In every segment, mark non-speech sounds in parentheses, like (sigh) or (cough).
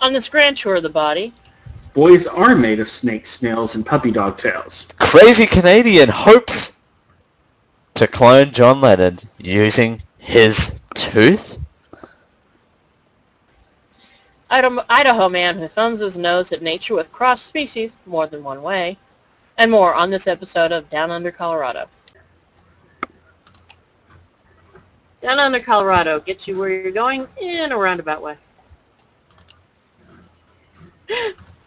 On this grand tour of the body, Boys are made of snakes, snails, and puppy dog tails. Crazy Canadian hopes to clone John Lennon using his tooth? Idaho, Idaho man who thumbs his nose at nature with cross species more than one way, and more on this episode of Down Under Colorado. Down Under Colorado gets you where you're going in a roundabout way.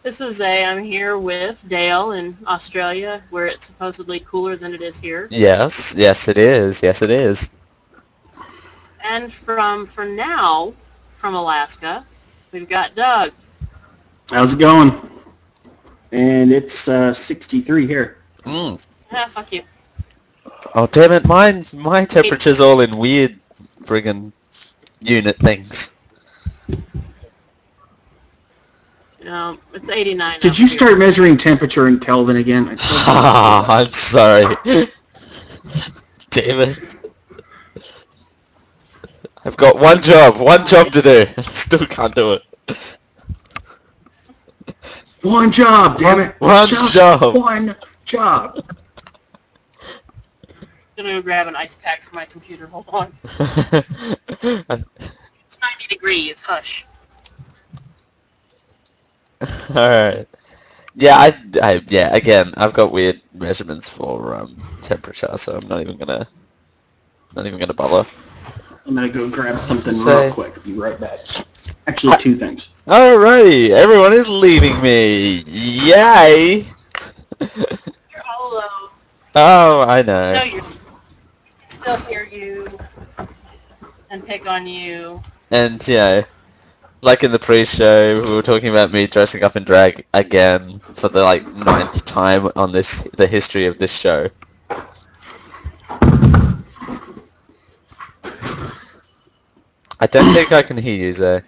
This is a, I'm here with Dale in Australia, where it's supposedly cooler than it is here. Yes, yes it is. Yes it is. And from, for now, from Alaska, we've got Doug. How's it going? And it's uh, 63 here. Mm. Ah, fuck you. Oh damn it, mine my temperature's all in weird friggin' unit things. No, it's 89. Did you here. start measuring temperature in Kelvin again? (laughs) I told you. Ah, I'm sorry. (laughs) damn it. I've got one job, one job to do. I (laughs) still can't do it. One job, damn it. One Just job. One job. I'm gonna go grab an ice pack for my computer. Hold on. It's 90 degrees. Hush. (laughs) Alright. Yeah, I, I, yeah, again, I've got weird measurements for um, temperature, so I'm not even gonna, not even gonna bother. I'm gonna go grab something Say- real quick. Be right back. Actually, two things. Alrighty, everyone is leaving me. Yay! You're all alone. oh, I No, know. you're still hear you and pick on you. And, you know, like in the pre-show, we were talking about me dressing up in drag again for the, like, ninth time on this, the history of this show. I don't think I can hear you, Zay.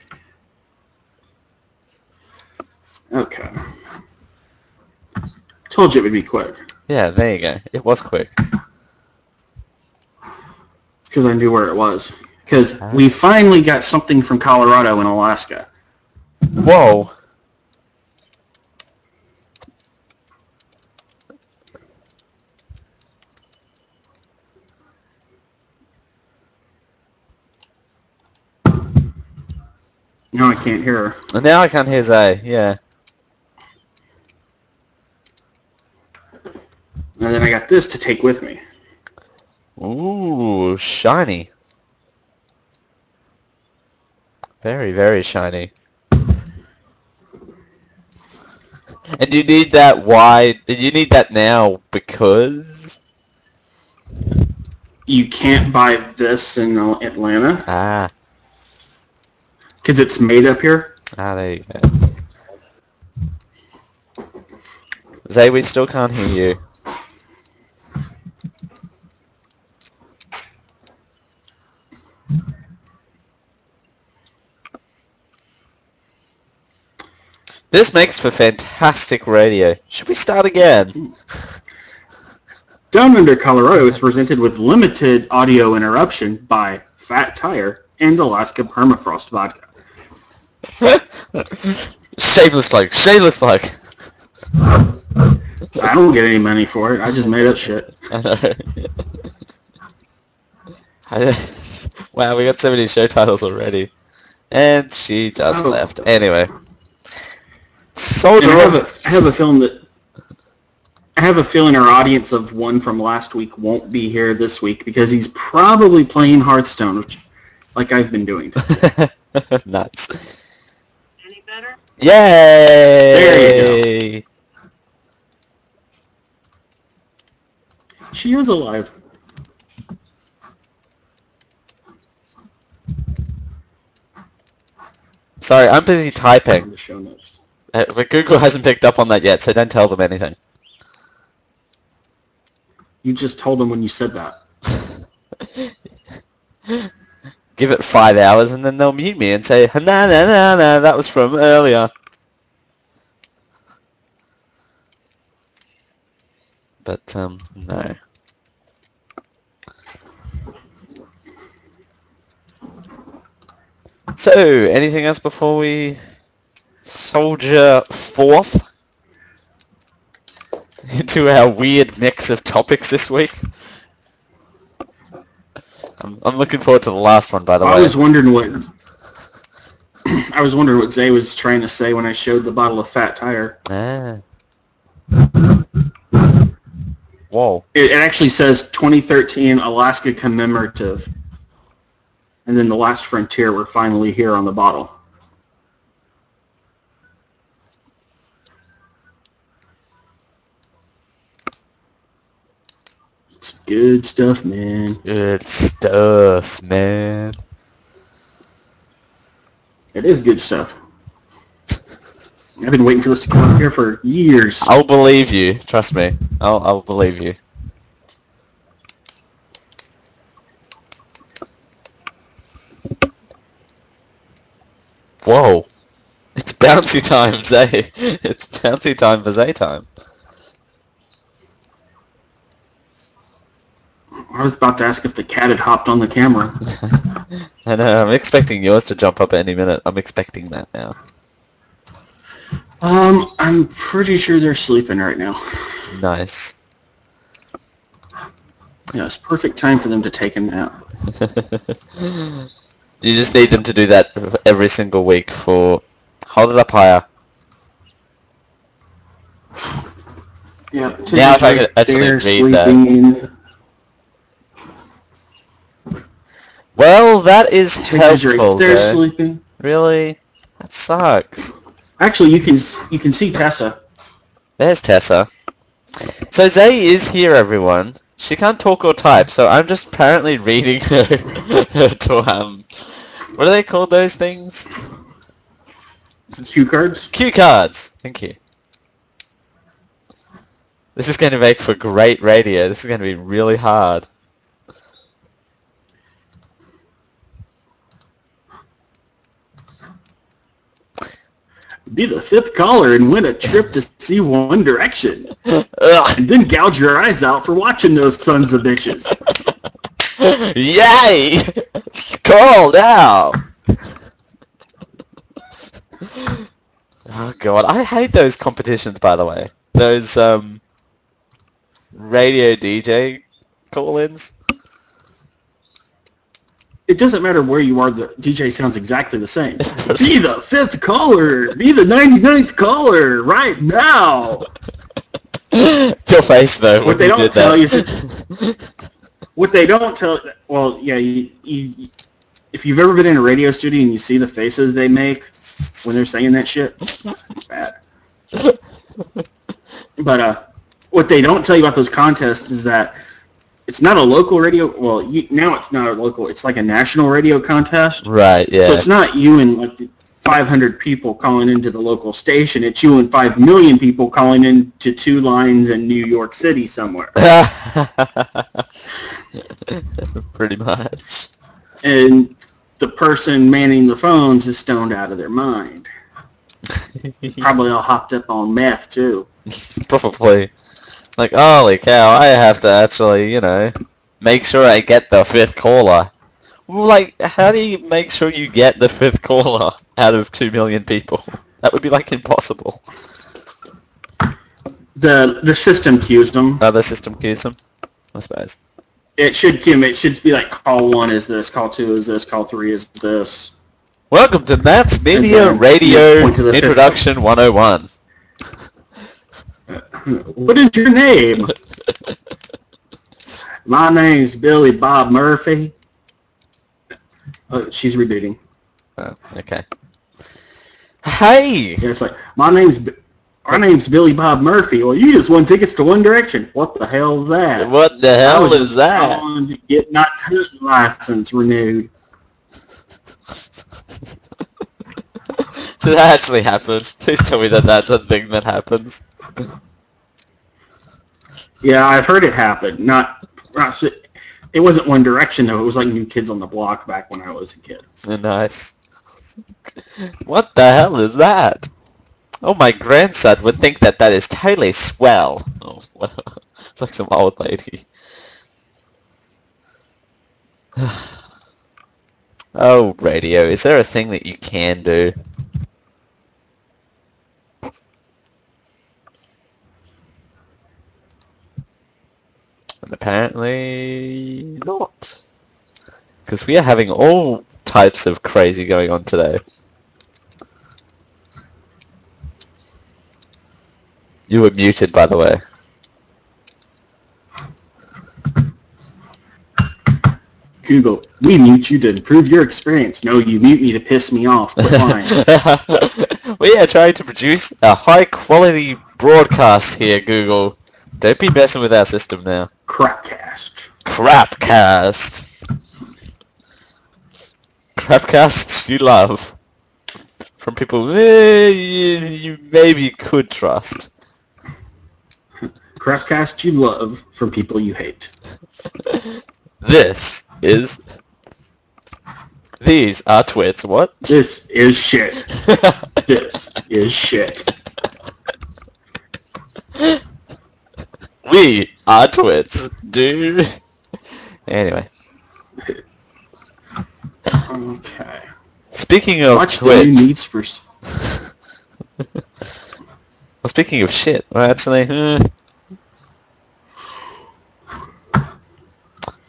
Okay. Told you it would be quick. Yeah, there you go. It was quick. Because I knew where it was. Because Ah. we finally got something from Colorado and Alaska. Whoa. Now I can't hear her. And now I can't hear Zay. Yeah. And then I got this to take with me. Ooh, shiny. Very, very shiny. And you need that why? Do you need that now because You can't buy this in uh, Atlanta ah because it's made up here. ah there you go. Zay, we still can't hear you. This makes for fantastic radio. Should we start again? Mm. Down Under Colorado is presented with limited audio interruption by Fat Tire and Alaska Permafrost Vodka. (laughs) shameless plug. Shameless plug. I don't get any money for it. I just made up shit. (laughs) I know. I- wow, we got so many show titles already. And she just Oh. left. Anyway. And Soldier I have, a, have a film that I have a feeling our audience of one from last week won't be here this week because he's probably playing Hearthstone, which, like I've been doing. (laughs) Nuts. Any better? Yay! There you go. She is alive. Sorry, I'm busy typing. the show notes. Uh, But Google hasn't picked up on that yet, so don't tell them anything. You just told them when you said that. (laughs) Give it five hours and then they'll mute me and say, nah, nah, nah, nah, that was from earlier. But, um, no. So, anything else before we soldier forth (laughs) into our weird mix of topics this week. I'm, I'm looking forward to the last one, by the I way. was wondering what I was wondering what Zay was trying to say when I showed the bottle of Fat Tire. Ah. Whoa. It, it actually says 2013 Alaska commemorative, and then the last frontier. We're finally here on the bottle. Good stuff, man. Good stuff, man. It is good stuff. I've been waiting for this to come out here for years. I'll believe you. Trust me. I'll, I'll believe you. Whoa. It's bouncy (laughs) time, Zay. Eh? It's bouncy time for Zay time. I was about to ask if the cat had hopped on the camera. (laughs) I know, I'm expecting yours to jump up any minute. I'm expecting that now. Um, I'm pretty sure they're sleeping right now. Nice. Yeah, it's perfect time for them to take a (laughs) nap. you just need them to do that every single week for... Hold it up higher. Yeah. Now if I could actually read that. Well, that is helpful, They're though. sleeping. Really? That sucks. Actually, you can you can see Tessa. There's Tessa. So Zay is here, everyone. She can't talk or type, so I'm just apparently reading (laughs) her, her to um, what are they called? Those things? Cue cards. Cue cards. Thank you. This is going to make for great radio. This is going to be really hard. Be the fifth caller and win a trip to see One Direction, and then gouge your eyes out for watching those sons of bitches. Yay! Call now! Oh god, I hate those competitions by the way. Those um radio DJ call-ins. It doesn't matter where you are. The DJ sounds exactly the same. Be the fifth caller. Be the 99th caller right now. Your face though. What they don't tell that. you What they don't tell, well, yeah, you, you, if you've ever been in a radio studio and you see the faces they make when they're saying that shit, it's bad. (laughs) But uh, what they don't tell you about those contests is that it's not a local radio. Well, you, now it's not a local. It's like a national radio contest. right, yeah. So it's not you and like 500 people calling into the local station. It's you and 5 million people calling into two lines in New York City somewhere. (laughs) Pretty much. And the person manning the phones is stoned out of their mind. (laughs) Probably all hopped up on meth too. Probably. Like, holy cow, I have to actually, you know, make sure I get the fifth caller. Like, how do you make sure you get the fifth caller (laughs) out of two million people? (laughs) That would be, like, impossible. The the system cues them. Oh, the system cues them, I suppose. It should cue. It should be like call one is this, call two is this, call three is this. Welcome to Matt's Media then Radio just point to the Introduction 101. What is your name? My name's Billy Bob Murphy. Oh, she's rebooting. Oh, okay. Hey! Yeah, it's like my name's my name's Billy Bob Murphy. Well, you just won tickets to One Direction. What the hell's that? What the hell is that? calling to get my hunting license renewed. (laughs) Did that actually happen? Please tell me that that's a thing that happens. Yeah, I've heard it happen. Not, it wasn't One Direction though. It was like New Kids on the Block back when I was a kid. (laughs) Nice. What the hell is that? Oh, my grandson would think that that is totally swell. Oh, it's like some old lady. (sighs) oh, radio. Is there a thing that you can do? Apparently not. Because we are having all types of crazy going on today. You were muted, by the way. Google, we mute you to improve your experience. No, you mute me to piss me off. (laughs) We are trying to produce a high quality broadcast here, Google. Don't be messing with our system now. Crapcast. Crapcast. Crapcasts you love. From people eh, you, you maybe could trust. Crapcast you love from people you hate. (laughs) This is... These are twits, what? This is shit. (laughs) This is shit. (laughs) we are twits, dude. Anyway, Okay. speaking of Watch the new twits... Need for (laughs) well, speaking of shit, well, actually, eh,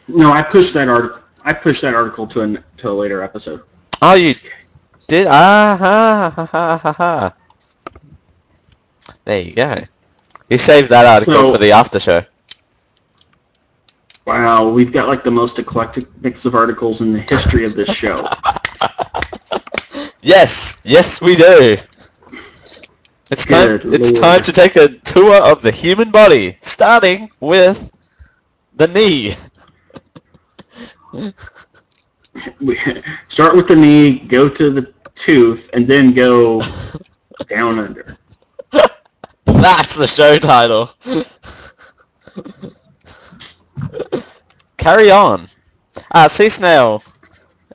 No, I pushed that article. I pushed that article to an to a later episode. oh, you did? Ah, ha, ha, ha, ha, ha. There you go. You saved that article So- for the after show. Wow, we've got like the most eclectic mix of articles in the history of this show. (laughs) Yes, yes, we do. It's time. Good It's time to take a tour of the human body, starting with the knee. We start with the knee, go to the tooth, and then go down under. That's the show title. Carry on. Uh, sea snail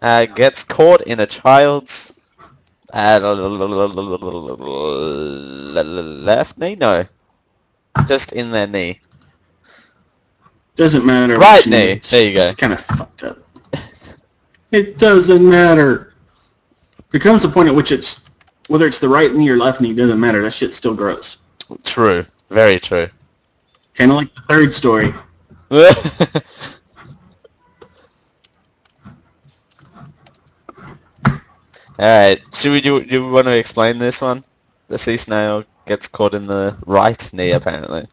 uh, gets caught in a child's uh, left knee. No, just in their knee. Doesn't matter. Right knee. It's, There you go. It's kind of fucked up. It doesn't matter. There comes a point at which it's whether it's the right knee or left knee doesn't matter. That shit's still gross. True. Very true. Kind of like the third story. (laughs) Alright, should we do, do we want to explain this one? The sea snail gets caught in the right knee apparently.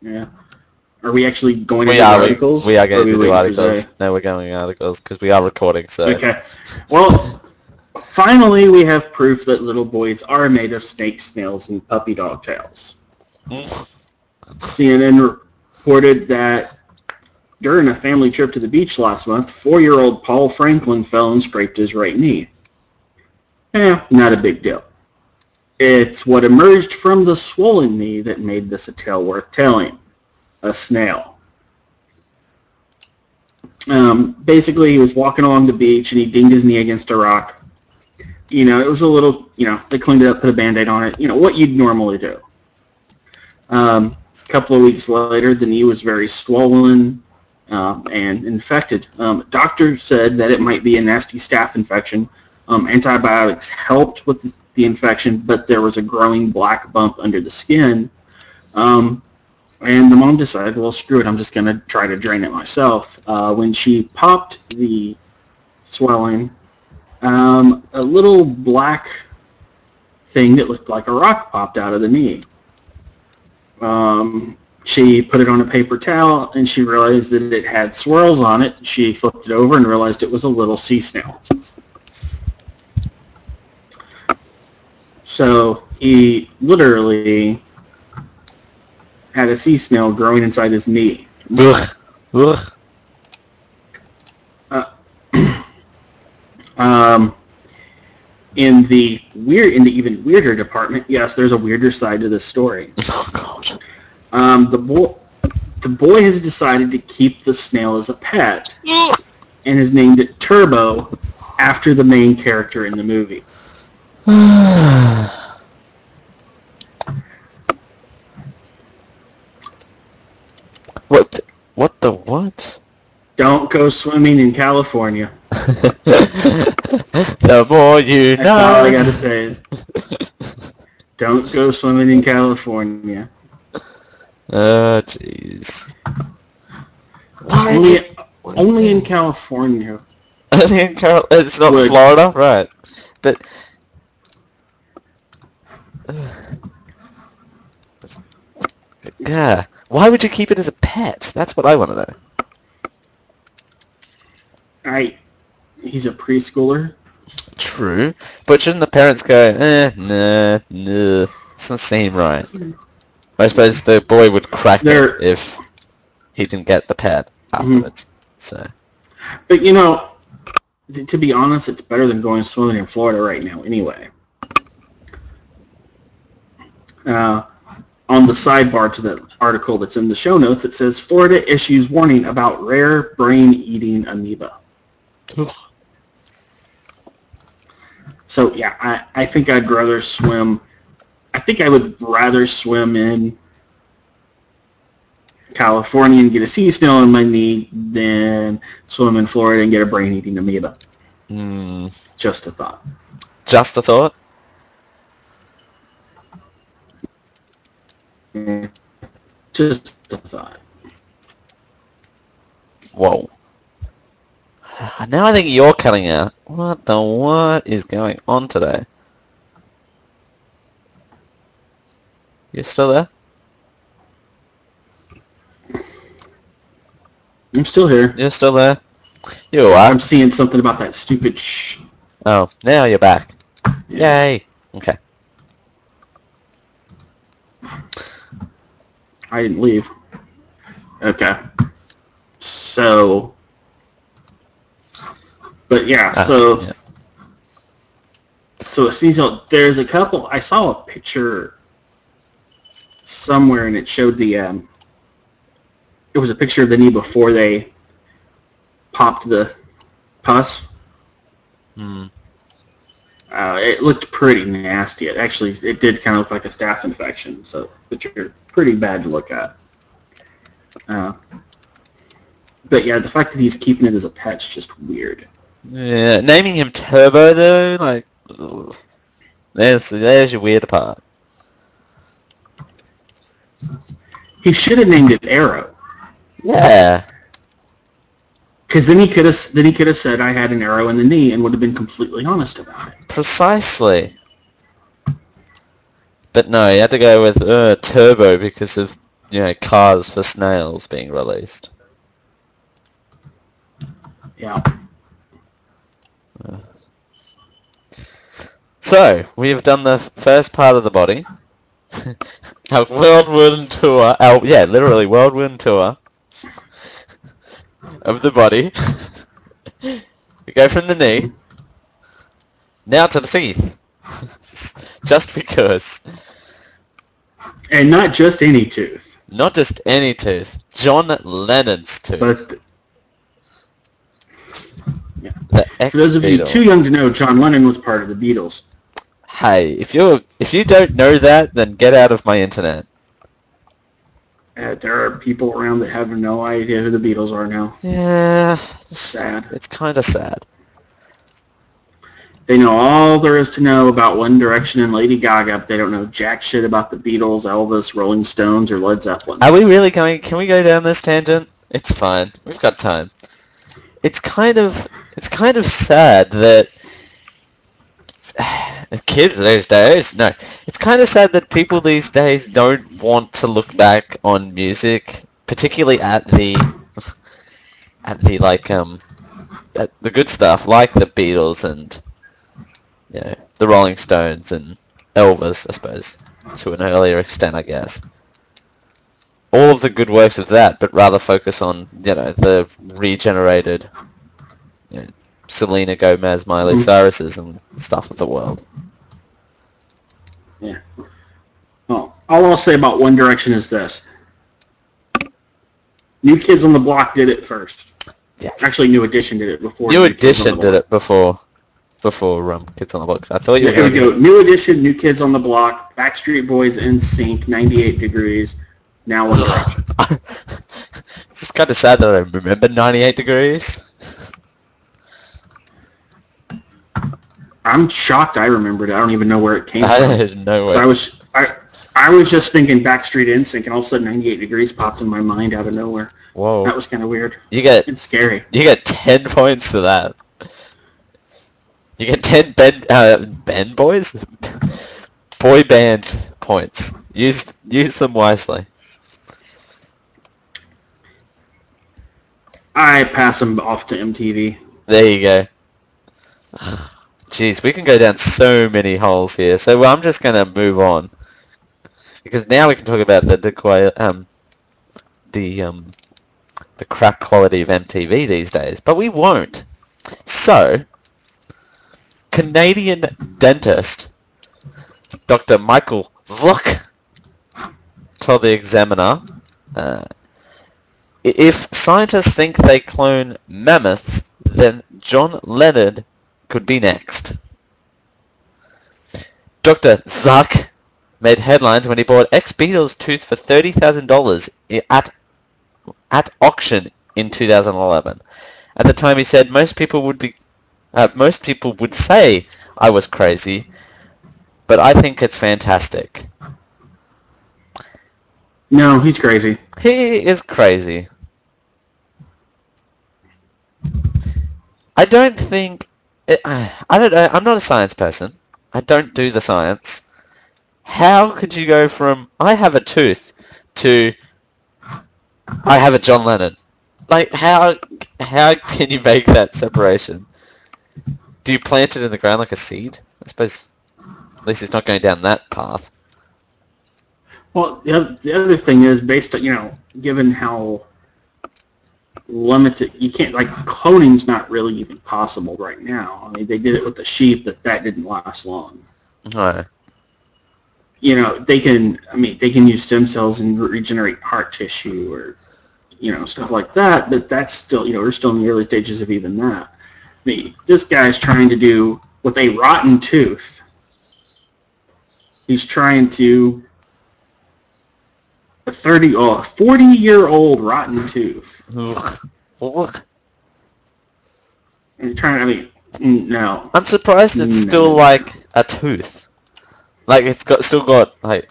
Yeah. Are we actually going to We do are, we, articles? we are going to do. No, we're going articles because we are recording, so. Okay. Well, finally we have proof that little boys are made of snake snails and puppy dog tails. CNN reported that during a family trip to the beach last month, four-year-old Paul Franklin fell and scraped his right knee. Eh, not a big deal. It's what emerged from the swollen knee that made this a tale worth telling. A snail. Um, basically, he was walking along the beach and he dinged his knee against a rock. You know, it was a little, you know, they cleaned it up, put a band-aid on it. You know, what you'd normally do. Um, a couple of weeks later, the knee was very swollen um, and infected. Um, doctor said that it might be a nasty staph infection. Um, antibiotics helped with the infection, but there was a growing black bump under the skin. Um, and the mom decided, well, screw it, I'm just going to try to drain it myself. Uh, when she popped the swelling, um, a little black thing that looked like a rock popped out of the knee. Um, she put it on a paper towel and she realized that it had swirls on it. She flipped it over and realized it was a little sea snail. So he literally had a sea snail growing inside his knee. Ugh. Ugh. Um, in the weird, in the even weirder department, yes, there's a weirder side to this story. (laughs) Oh god. Um, the boy, the boy has decided to keep the snail as a pet and has named it Turbo after the main character in the movie. (sighs) what? What the what? Don't go swimming in California. (laughs) the more you That's all I gotta say is, don't go swimming in California. (laughs) Oh, jeez. Only, only in California. (laughs) Only in Carol- It's not Would. Florida, right? (sighs) But. Yeah. Why would you keep it as a pet? That's what I want to know. I, he's a preschooler. True. But shouldn't the parents go, eh, nah, nah, doesn't seem right. I suppose the boy would crack There- it if he didn't get the pet afterwards. So, But you know, t- to be honest, it's better than going swimming in Florida right now anyway. Uh, on the sidebar to the article that's in the show notes, it says Florida issues warning about rare brain-eating amoeba. So yeah, I, I think I'd rather swim. I think I would rather swim in California and get a sea snail in my knee than swim in Florida and get a brain-eating amoeba. mm, Just a thought. just a thought. Just a thought. Whoa. Now I think you're cutting out. What the what is going on today? You're still there? I'm still here. You're still there? You are. I'm seeing something about that stupid sh. Oh, now you're back. Yay. Okay. I didn't leave. Okay. So. But yeah, Ah, so yeah. so a sea snail. There's a couple. I saw a picture somewhere, and it showed the. Um, it was a picture of the knee before they popped the pus. Hmm. Uh, it looked pretty nasty. It actually, it did kind of look like a staph infection, so which are pretty bad to look at. Uh, but yeah, the fact that he's keeping it as a pet's just weird. Yeah, naming him Turbo though, like, ugh. there's there's your weird part. He should have named it Arrow, Yeah, because then he could have then he could have said I had an arrow in the knee and would have been completely honest about it. precisely. But no, you had to go with uh, Turbo because of you know cars for snails being released. Yeah. So we have done the first part of the body. (laughs) our worldwide tour. Our yeah, literally worldwide tour of the body. we (laughs) go from the knee now to the teeth. (laughs) just because, And not just any tooth, not just any tooth. John Lennon's tooth. but the for those of you too young to know, John Lennon was part of the Beatles. Hey, if you if you don't know that, then get out of my internet. Uh, there are people around that have no idea who the Beatles are now. Yeah, it's Sad. it's kind of sad. They know all there is to know about One Direction and Lady Gaga, but they don't know jack shit about the Beatles, Elvis, Rolling Stones, or Led Zeppelin. Are we really going? Can we go down this tangent? It's fine. We've got time. It's kind of it's kind of sad that (sighs) kids these days. No, it's kind of sad that people these days don't want to look back on music, particularly at the (sighs) at the like um at the good stuff like the Beatles and you know the Rolling Stones and Elvis, I suppose, to an earlier extent, I guess all of the good works of that, but rather focus on you know the regenerated you know, Selena Gomez, Miley Mhm. Cyrus's and stuff of the world. Yeah. Well, all I'll say about One Direction is this. New Kids on the Block did it first. Yes. Actually, New Edition did it before. New on Edition did it before before um, Kids on the Block. I thought you Yeah, were here we go. New Edition, New Kids on the Block, Backstreet Boys, NSYNC, 98 Degrees, now One (laughs) Direction. (laughs) it's kind of sad that I remember 98 Degrees. I'm shocked I remembered it. I don't even know where it came (laughs) I from. didn't know So I was I, I was just thinking Backstreet Instinct, and all of a sudden 98 Degrees popped in my mind out of nowhere. Whoa. That was kind of weird You get and scary. you get ten points for that. You get ten Ben uh, Ben boys, (laughs) boy band points. Use use them wisely. I pass them off to MTV. There you go. Jeez, we can go down so many holes here. So well, I'm just gonna move on because now we can talk about the the um the um the crap quality of MTV these days, but we won't. So, Canadian dentist Dr. Michael Zuk told the Examiner, uh, if scientists think they clone mammoths, then John Lennon could be next. Dr. Zuck made headlines when he bought ex-Beatles tooth for $30,000 at at auction in 2011. At the time, he said most people would be, uh, most people would say I was crazy, but I think it's fantastic. No, he's crazy. He is crazy. I don't think. It, uh, I don't know. I'm not a science person. I don't do the science. How could you go from I have a tooth to I have a John Lennon? Like how how can you make that separation? Do you plant it in the ground like a seed? I suppose at least it's not going down that path. Well, the other thing is based on, you know, given how limited, you can't, like, cloning's not really even possible right now. I mean, they did it with the sheep, but that didn't last long. No. You know, they can, I mean, they can use stem cells and regenerate heart tissue or, you know, stuff like that, but that's still, you know, we're still in the early stages of even that. I mean, this guy's trying to do, with a rotten tooth, he's trying to a 30 uh, oh, a 40 year old rotten tooth Ugh. Ugh. and you're trying i mean no I'm surprised it's No. still like a tooth. Like it's got still got like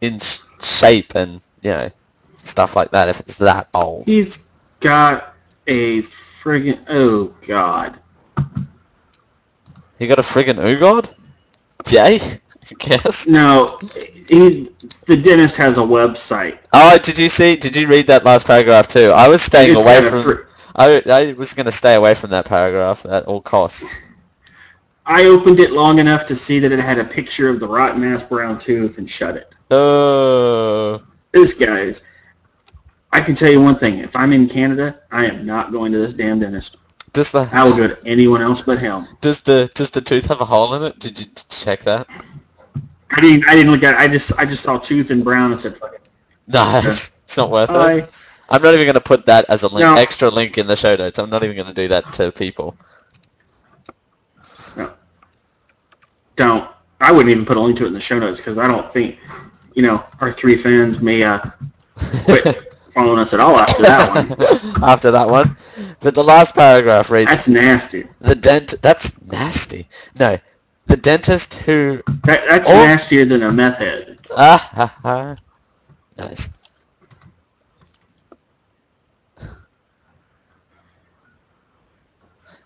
in shape and you know stuff like that. If it's that old, he's got a friggin' oh god He got a friggin' oogod? Yay, I (laughs) guess. no he the dentist has a website Oh, did you see? Did you read that last paragraph too? I was staying It's away from. fr- I I was gonna stay away from that paragraph at all costs. i opened it long enough to see that it had a picture of the rotten ass brown tooth and shut it Oh, this guy's i can tell you one thing if i'm in canada i am not going to this damn dentist does the i will go to anyone else but him does the does the tooth have a hole in it? Did you check that? I didn't. I didn't look at. it. I just. I just saw tooth and brown and said, "Fuck it." No, it's, (laughs) it's not worth it. I'm not even going to put that as a link, No. extra link in the show notes. I'm not even going to do that to people. No. Don't. I wouldn't even put a link to it in the show notes because I don't think, you know, our three fans may uh, quit (laughs) following us at all after that one. (laughs) After that one. But the last paragraph reads, That's nasty. the dent, that's nasty. No, the dentist who, That, that's Oh. nastier than a meth head. ah ha ha, nice.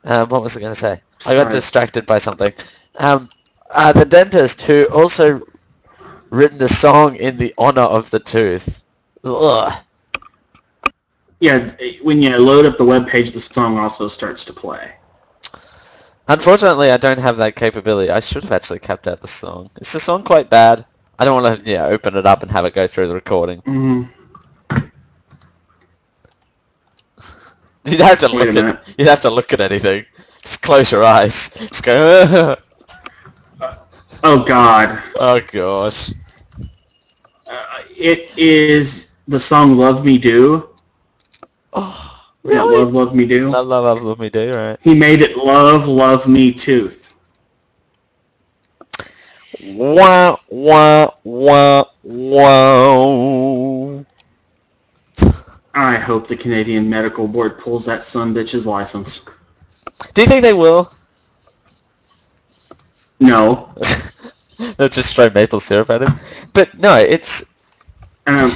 Um, what was I going to say? I got distracted by something. Um, uh, the dentist who also written a song in the honor of the tooth. Ugh. Yeah, when you load up the web page, the song also starts to play. Unfortunately, I don't have that capability. I should have actually kept out the song. Is the song quite bad? I don't want to yeah, open it up and have it go through the recording. Mm, (laughs) You'd have to Wait look at you'd have to look at anything. Just close your eyes. Just go. (laughs) oh God, oh gosh. uh, it is the song "Love Me Do." Oh, Yeah, really? Love, love me do. Love, love, love, love me do right. He made it "Love, Love Me Tooth." Wah wah wah wah. I hope the Canadian Medical Board pulls that son bitch's license. Do you think they will? No, (laughs) They'll just throw maple syrup at him. But no, it's Um,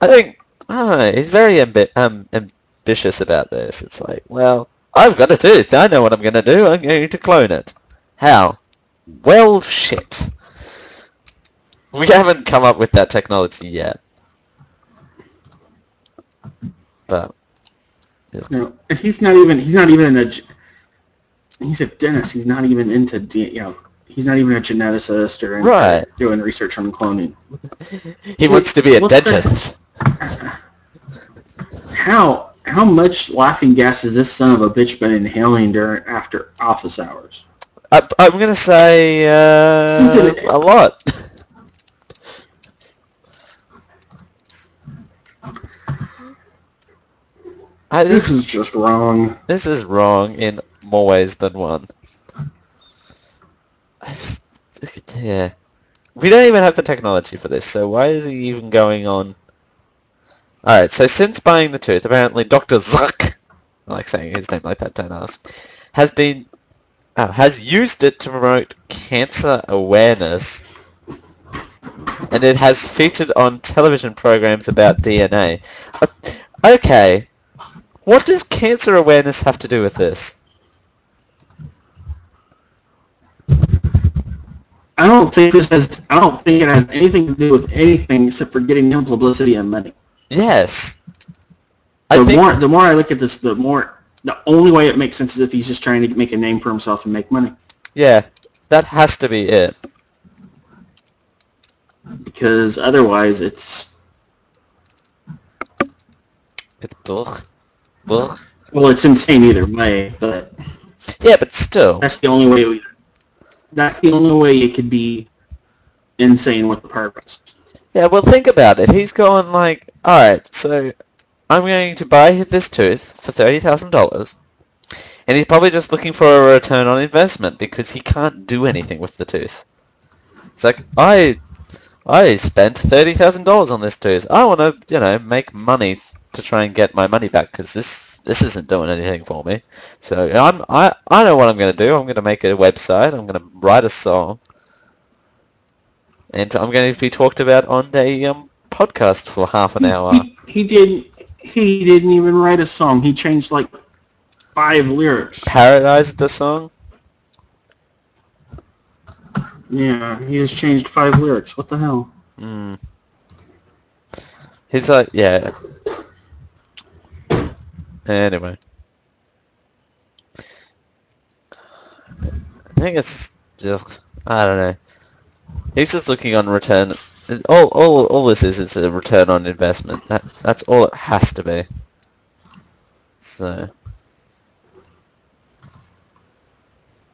I think I. He's very ambi- um, ambitious about this. It's like, well, I've got a tooth. I know what I'm going to do. I'm going to clone it. How? Well, shit. We haven't come up with that technology yet. But know, and he's not even he's not even a he's a dentist. He's not even into you know he's not even a geneticist or Right. doing research on cloning. he wants to be a dentist. How how much laughing gas has this son of a bitch been inhaling during after office hours? I, I'm going to say uh, a lot. I, This is just wrong. This is wrong in more ways than one. I just- yeah. We don't even have the technology for this, so why is he even going on? Alright, so since buying the tooth, apparently Dr. Zuck, I like saying his name like that, don't ask, has been, oh, has used it to promote cancer awareness, and it has featured on television programs about DNA. Uh, Okay, what does cancer awareness have to do with this? I don't think this has. I don't think it has anything to do with anything except for getting him publicity and money. Yes. The I think more the more I look at this, the more the only way it makes sense is if he's just trying to make a name for himself and make money. yeah, that has to be it. Because otherwise, it's It's ugh. Ugh. well, it's insane either way. But Yeah, but still. that's the only way. We, that's the only way it could be insane with the purpose. Yeah, well think about it. He's going like, alright, so I'm going to buy this tooth for $30,000. And he's probably just looking for a return on investment because he can't do anything with the tooth. It's like, I I spent $30,000 on this tooth. I want to, you know, make money to try and get my money back because this this isn't doing anything for me. So I'm I I know what I'm going to do. I'm going to make a website. I'm going to write a song. And I'm going to be talked about on a um, podcast for half an hour. He, he didn't. He didn't even write a song. He changed like five lyrics. Paradise the song? Yeah, he just changed five lyrics. What the hell? Mm. He's like, yeah. Anyway. I think it's just, I don't know. He's just looking on return. All, all, all this is is a return on investment. That, that's all it has to be. So,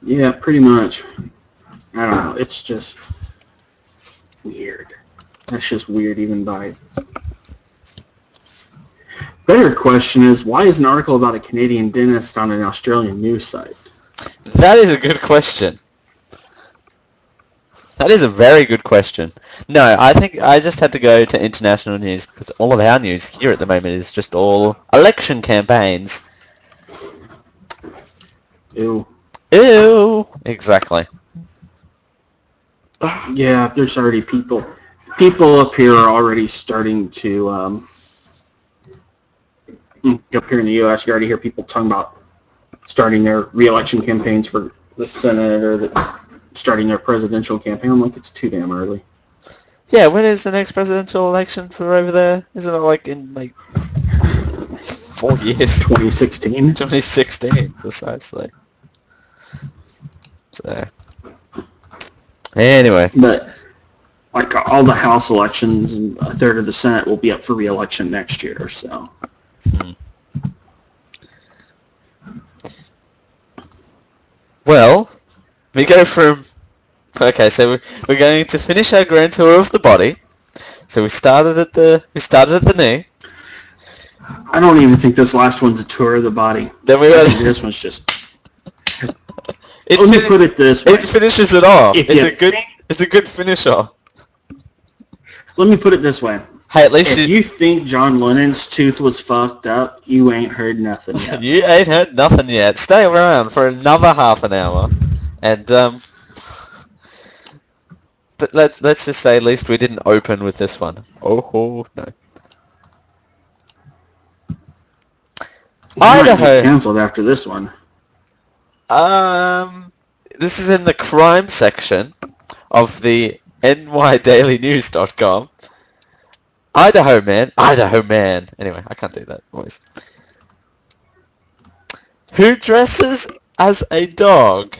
Yeah, pretty much. I don't know. It's just weird. That's just weird even by. Better question is why is an article about a Canadian dentist on an Australian news site? that is a good question. That is a very good question. No, I think I just had to go to international news because all of our news here at the moment is just all election campaigns. Ew. Ew. Exactly. Yeah, there's already people. People up here are already starting to. Um, up here in the U.S., you already hear people talking about starting their re-election campaigns for the Senate or the, starting their presidential campaign. I'm like, it's too damn early. Yeah, when is the next presidential election for over there? Isn't it like in like four years? (laughs) 2016. 2016, precisely. So, anyway, But like all the House elections and a third of the Senate will be up for re-election next year. So hmm. well, we go from okay, so we're, we're going to finish our grand tour of the body. So we started at the we started at the knee. I don't even think this last one's a tour of the body. Then we went. this one's just. It, Let me fin- put it this way. it finishes it off. If It's a good. It's a good finisher. Let me put it this way. Hey, at least If you, you think John Lennon's tooth was fucked up, you ain't heard nothing (laughs) yet. you ain't heard nothing yet. Stay around for another half an hour, and um, But let's let's just say at least we didn't open with this one. Oh ho, no. You Idaho. canceled after this one. Um, this is in the crime section of the nydailynews.com. Idaho man, Idaho man. Anyway, I can't do that voice. Who dresses as a dog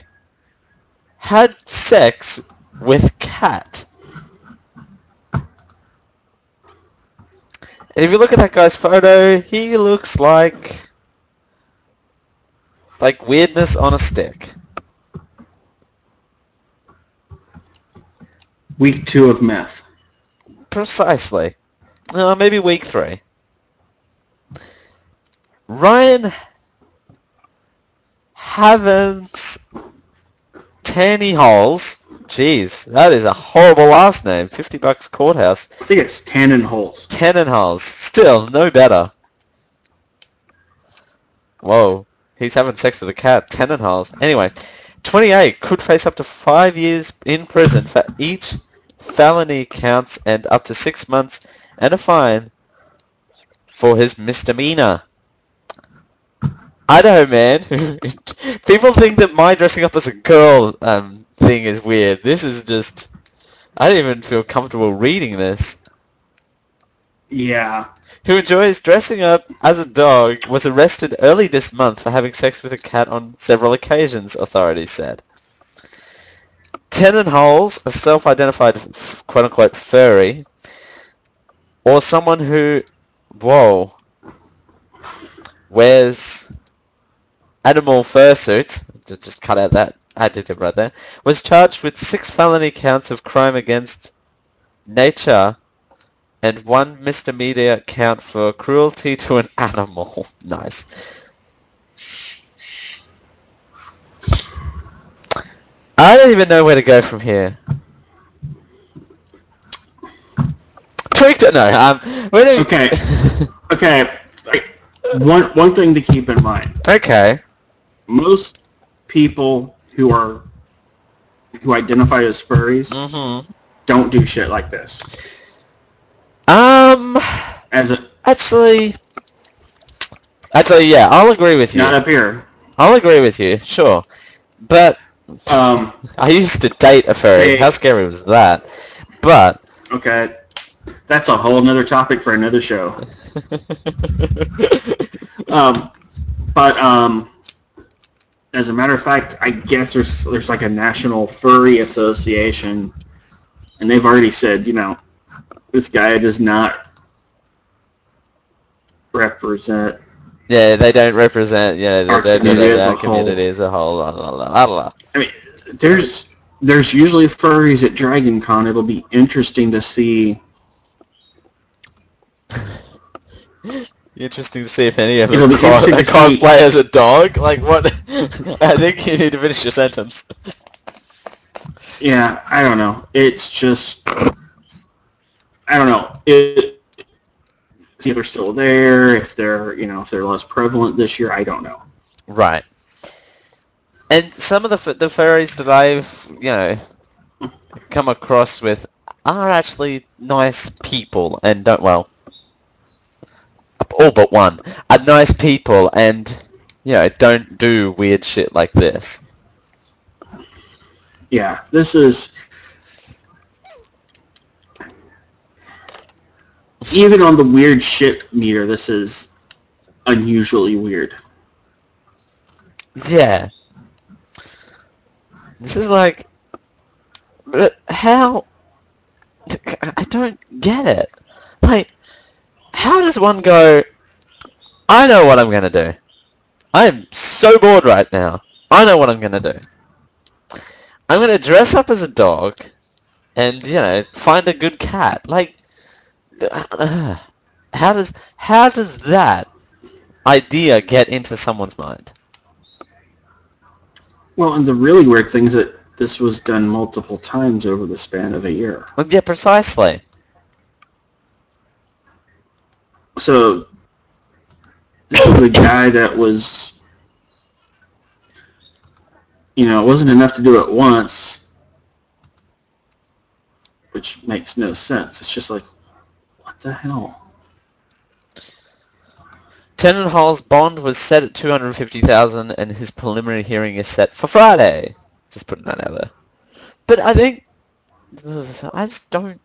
had sex with cat. And if you look at that guy's photo, he looks like like weirdness on a stick. Week two of meth. Precisely. Uh, maybe week three. Ryan Havens Tanny Holes. Jeez, that is a horrible last name. 50 bucks courthouse. I think it's tannin holes. Tannenhals. Still, no better. Whoa. He's having sex with a cat. Tannenhals. Anyway, 28 could face up to five years in prison for each felony counts and up to six months and a fine for his misdemeanor. Idaho man. (laughs) People think that my dressing up as a girl um, thing is weird. This is just... I don't even feel comfortable reading this Yeah. who enjoys dressing up as a dog, was arrested early this month for having sex with a cat on several occasions, authorities said. Tenenholes, a self-identified quote-unquote furry, or someone who, whoa, wears animal fursuits, ju- just cut out that adjective right there, was charged with six felony counts of crime against nature and one misdemeanor count for cruelty to an animal. (laughs) nice. I don't even know where to go from here. Tweaked it? No. Um, where do Okay. (laughs) Okay. One one thing to keep in mind: okay. Most people who are who identify as furries Mm-hmm. don't do shit like this. Um, As a actually, actually, yeah, I'll agree with you. not up here. I'll agree with you, sure. But Um. I used to date a furry. How scary was that? But Okay. That's a whole nother topic for another show. (laughs) Um, but um, as a matter of fact, I guess there's there's like a national furry association, and they've already said, you know, this guy does not represent. yeah, they don't represent. Yeah, they Our don't community represent as our a whole. community as a whole. La, la, la, la. I mean, there's there's usually furries at Dragon Con. It'll be interesting to see. (laughs) Interesting to see if any of It'll them be cos- interesting to see- cosplay as a dog. Like what? (laughs) I think you need to finish your sentence. Yeah, I don't know. It's just I don't know. It if they're still there, if they're you know if they're less prevalent this year. I don't know. Right. And some of the the furries that I've you know come across with are actually nice people and don't well all but one are nice people and know don't do weird shit like this. Yeah, this is even on the weird shit meter. This is unusually weird. Yeah. This is like, but how? I don't get it. Like, how does one go? I know what I'm gonna do. I am so bored right now. I know what I'm gonna do. I'm gonna dress up as a dog, and you know, find a good cat. Like, (sighs) how does how does that idea get into someone's mind? Well, and the really weird thing is that this was done multiple times over the span of a year. Well, yeah, precisely. So this was a guy that was, you know, it wasn't enough to do it once. which makes no sense. It's just like, what the hell? Tenenbaum's bond was set at 250000 and his preliminary hearing is set for Friday. Just putting that out there. But I think... I just don't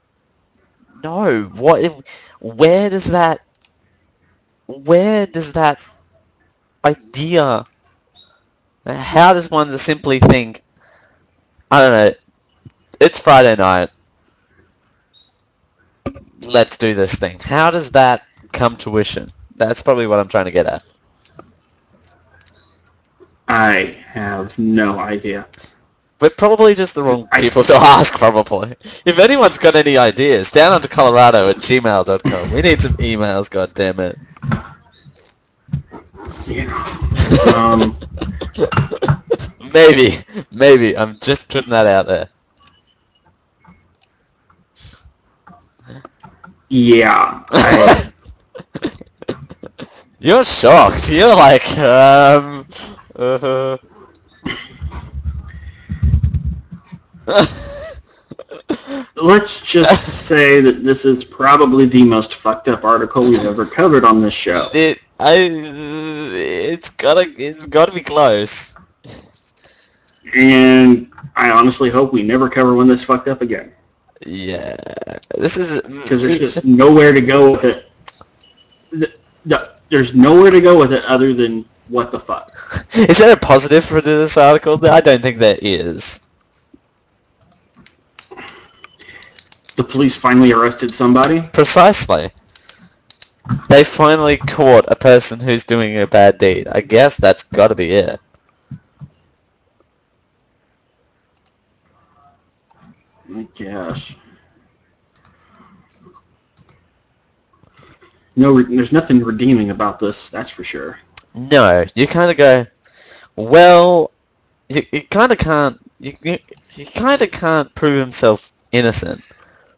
know. What... Where does that... Where does that idea... How does one simply think, I don't know, it's Friday night, let's do this thing. How does that come to fruition? That's probably what I'm trying to get at. I have no idea. We're probably just the wrong people to ask, probably. If anyone's got any ideas, down onto Colorado at gmail.com. We need some emails, God damn it. Yeah. Um, (laughs) maybe, maybe. I'm just putting that out there. yeah. I, (laughs) You're shocked. You're like, um... Uh, let's just say that this is probably the most fucked up article we've ever covered on this show. it, I, it's gotta, it's gotta be close. And I honestly hope we never cover one this fucked up again. Yeah, this is Because there's just nowhere to go with it. The- the- There's nowhere to go with it other than what the fuck. (laughs) Is there a positive for this article? I don't think there is. The police finally arrested somebody. Precisely. They finally caught a person who's doing a bad deed. I guess that's got to be it. I guess. No, there's nothing redeeming about this. That's for sure. No, you kind of go, well, you, you kind of can't, you, you, you kind of can't prove himself innocent,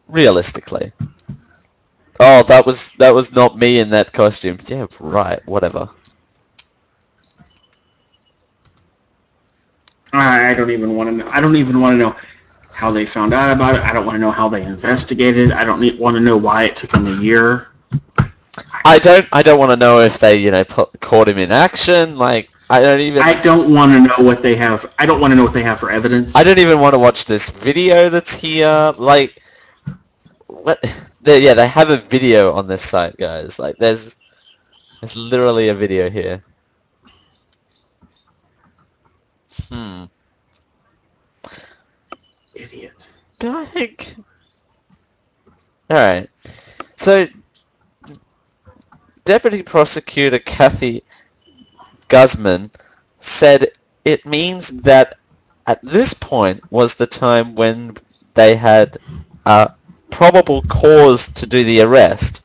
realistically. Oh, that was that was not me in that costume. Yeah, right. Whatever. I I don't even want to know. I don't even want to know how they found out about it. I don't want to know how they investigated. I don't need, want to know why it took them a year. I don't I don't want to know if they you know put, caught him in action. Like I don't even I don't want to know what they have. I don't want to know what they have for evidence. I don't even want to watch this video that's here. Like, what? (laughs) They, yeah, they have a video on this site, guys. Like, there's, there's literally a video here. Hmm. Idiot. Think. All right. So, Deputy Prosecutor Kathy Guzman said it means that at this point was the time when they had a probable cause to do the arrest.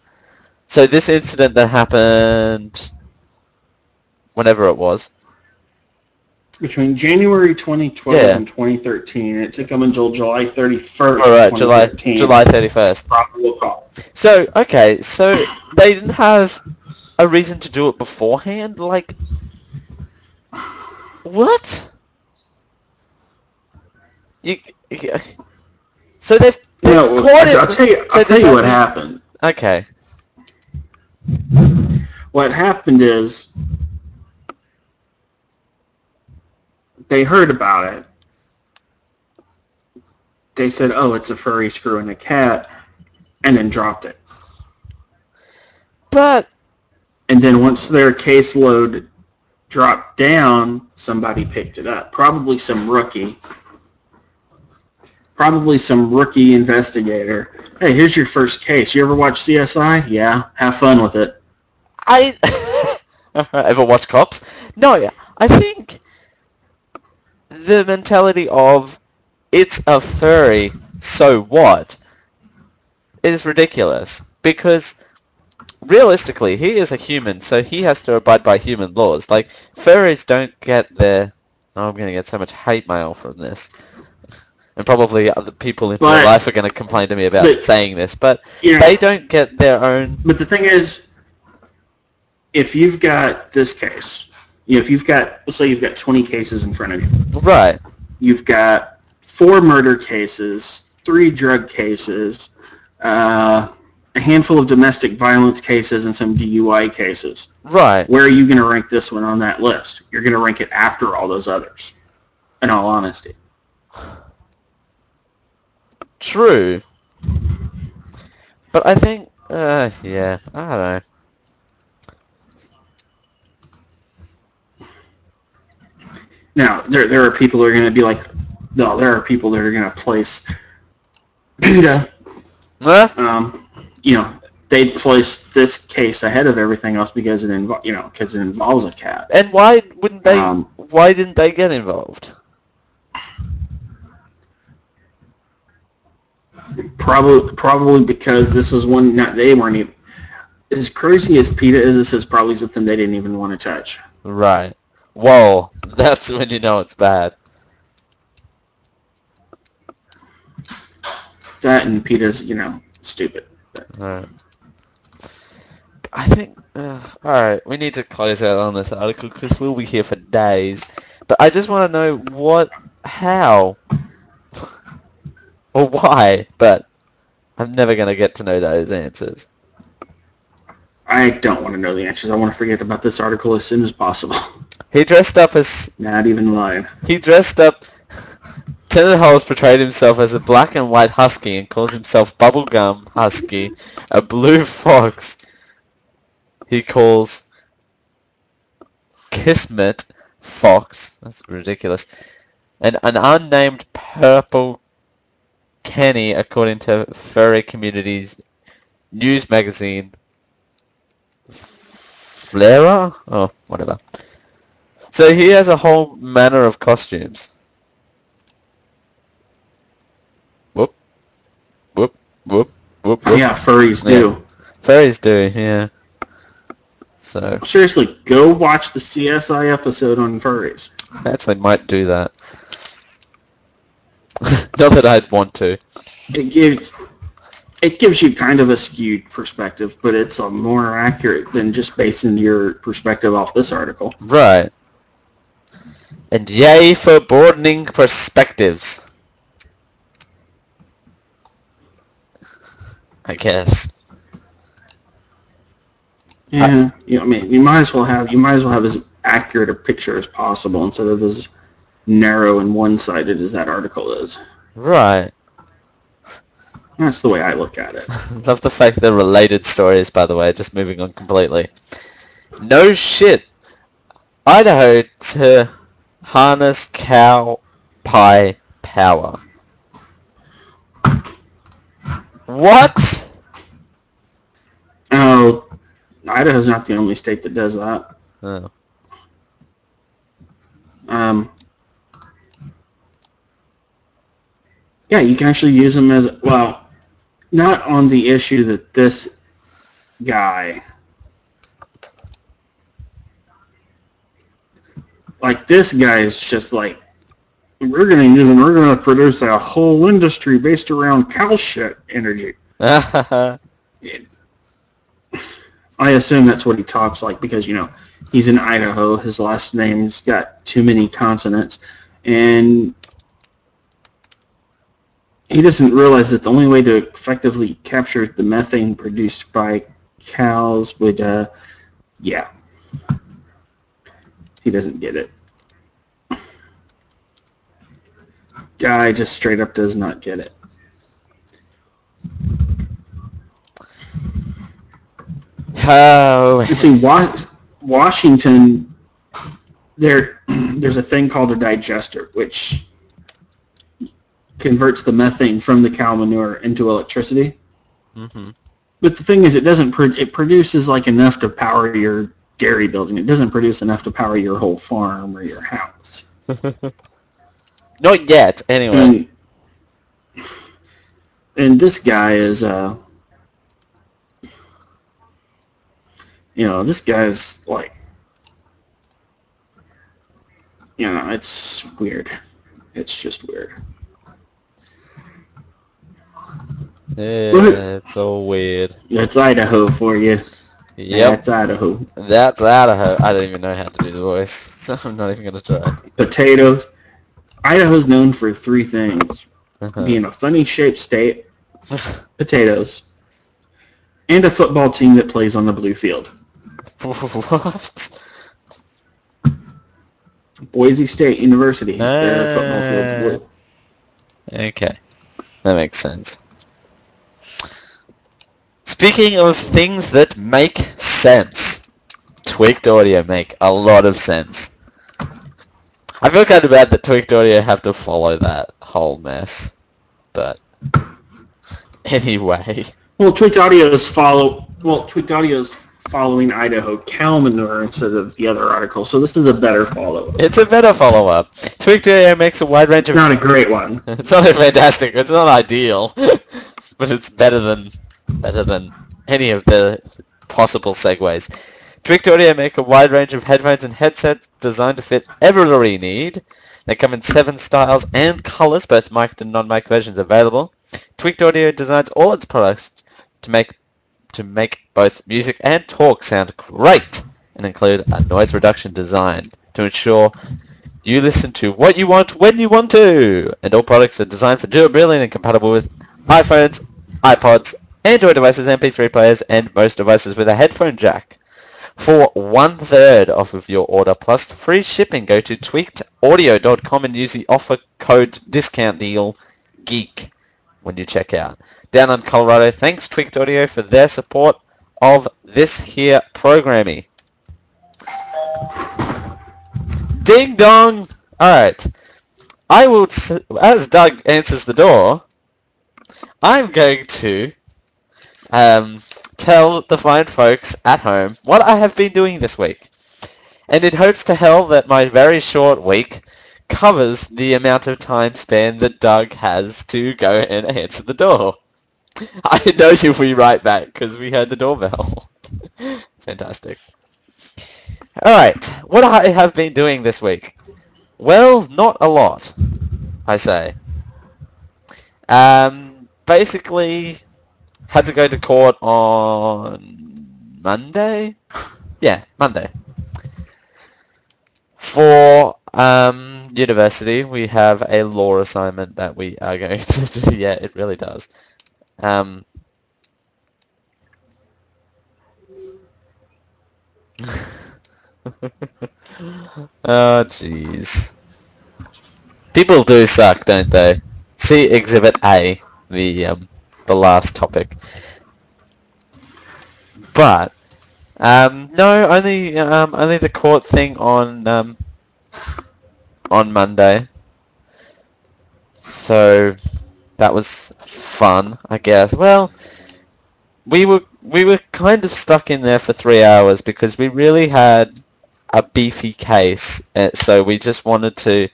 So this incident that happened whenever it was. Between January 2012 Yeah. and 2013, it took them until July 31st, All right, July July 31st. Probable cause. So, okay, so they didn't have a reason to do it beforehand? Like, what? You, you- so they've No, caught I'll him. tell you. I'll tell you what happened. Okay. What happened is they heard about it. They said, "Oh, it's a furry screwing a cat," and then dropped it. But, And then once their caseload dropped down, somebody picked it up. Probably some rookie. Probably some rookie investigator. Hey, here's your first case. You ever watch CSI? Yeah. Have fun with it. I (laughs) ever watch Cops? No, I think the mentality of it's a furry, so what, is ridiculous because realistically, he is a human, so he has to abide by human laws. Like furries don't get their. Oh, I'm gonna get so much hate mail from this. And probably other people in But- real life are going to complain to me about but- saying this, but know, they don't get their own But the thing is, if you've got this case, you know, if you've got, let's say you've got 20 cases in front of you, right. you've got four murder cases three drug cases, uh, a handful of domestic violence cases, and some DUI cases. Right. Where are you going to rank this one on that list? You're going to rank it after all those others. In all honesty. True. But I think, uh, yeah, I don't know. Now, there, there are people who are going to be like, no, there are people that are going to place PETA, Huh? um, you know, they place this case ahead of everything else because it invo- you know, because it involves a cat. And why wouldn't they, Um, why didn't they get involved? Probably, probably because this is one not they weren't even. As crazy as PETA is, this is probably something they didn't even want to touch. Right. Whoa, (laughs) that's when you know it's bad. That and PETA's, you know, stupid. Alright. I think, uh, alright, we need to close out on this article because we'll be here for days. But I just want to know what, how, or why, but I'm never going to get to know those answers. I don't want to know the answers. I want to forget about this article as soon as possible. He dressed up as, Not even lying. he dressed up, (laughs) Tenet Holmes portrayed himself as a black and white husky and calls himself Bubblegum Husky, a blue (laughs) fox he calls Kismet Fox, that's ridiculous, and an unnamed purple Kenny according to Furry Communities news magazine Flayrah? Oh, whatever. So he has a whole manner of costumes. Whoop. Whoop. Whoop. Whoop. whoop. Yeah, furries Yeah. do. Furries do, yeah. So, Seriously, go watch the CSI episode on furries. I actually might do that. (laughs) Not that I'd want to. It gives it gives you kind of a skewed perspective, but it's a more accurate than just basing your perspective off this article. Right. And yay for broadening perspectives. I guess. Yeah, you know, I mean, you might as well have you might as well have as accurate a picture as possible instead of as narrow and one-sided as that article is. Right. That's the way I look at it. (laughs) Love the fact they're related stories, by the way, just moving on completely. No shit. Idaho to harness cow pie power. What? Oh, Idaho's not the only state that does that. Oh. Um, yeah, you can actually use them as well. Not on the issue that this guy, like this guy, is just like we're gonna use them. We're gonna produce a whole industry based around cow shit energy. (laughs) I assume that's what he talks like because you know he's in Idaho. His last name's got too many consonants, and he doesn't realize that the only way to effectively capture the methane produced by cows would, uh, yeah, he doesn't get it. Guy just straight up does not get it. oh. It's see, Wa- Washington, there, (clears throat) there's a thing called a digester, which converts the methane from the cow manure into electricity. hmm But the thing is, it doesn't. Pro- it produces like enough to power your dairy building. It doesn't produce enough to power your whole farm or your house. (laughs) Not yet, anyway. And, and this guy is, uh, you know, this guy's like, you know, it's weird. It's just weird. Yeah, it's all weird. That's Idaho for you. Yep, That's Idaho. that's Idaho. I don't even know how to do the voice, (laughs) so I'm not even gonna try. Potatoes. Idaho's known for three things. Uh-huh. being a funny shaped state, (laughs) potatoes, and a football team that plays on the blue field. what? Boise State University. Their football field's Uh, blue. Okay, that makes sense. Speaking of things that make sense, Tweaked Audio make a lot of sense. I feel kind of bad that Tweaked Audio have to follow that whole mess, but (laughs) anyway. Well, Tweaked Audio's follow. Well, Tweaked Audio's following Idaho cow manure instead of the other article, so this is a better follow. Up. It's a better follow-up. Tweaked Audio makes a wide range It's of not a great one. (laughs) It's not a fantastic. It's not ideal, (laughs) but it's better than better than any of the possible segues. Tweaked Audio make a wide range of headphones and headsets designed to fit every need. They come in seven styles and colors, both mic and non-mic versions available. Tweaked Audio designs all its products to make to make both music and talk sound great and include a noise reduction design to ensure you listen to what you want when you want to. And all products are designed for durability and compatible with iPhones, iPods, Android devices, MP3 players, and most devices with a headphone jack. For one third off of your order plus free shipping, go to tweakedaudio.com and use the offer code discount deal GEEK when you check out. Down on Colorado, thanks Tweaked Audio for their support of this here programming. Ding dong! Alright. I will, as Doug answers the door, I'm going to um, tell the fine folks at home what I have been doing this week. And in hopes to hell that my very short week covers the amount of time span that Doug has to go and answer the door. (laughs) I know you'll be right back because we heard the doorbell. (laughs) Fantastic. Alright, what I have been doing this week. Well, not a lot, I say. Um, basically, had to go to court on Monday? Yeah, Monday. For um, university, we have a law assignment that we are going (laughs) to do. Yeah, it really does. Um, (laughs) oh, jeez. People do suck, don't they? See Exhibit A, the um, the last topic. But um, no, only um, only the court thing on um, on Monday. So that was fun, I guess. Well, we were we were kind of stuck in there for three hours because we really had a beefy case, uh, so we just wanted to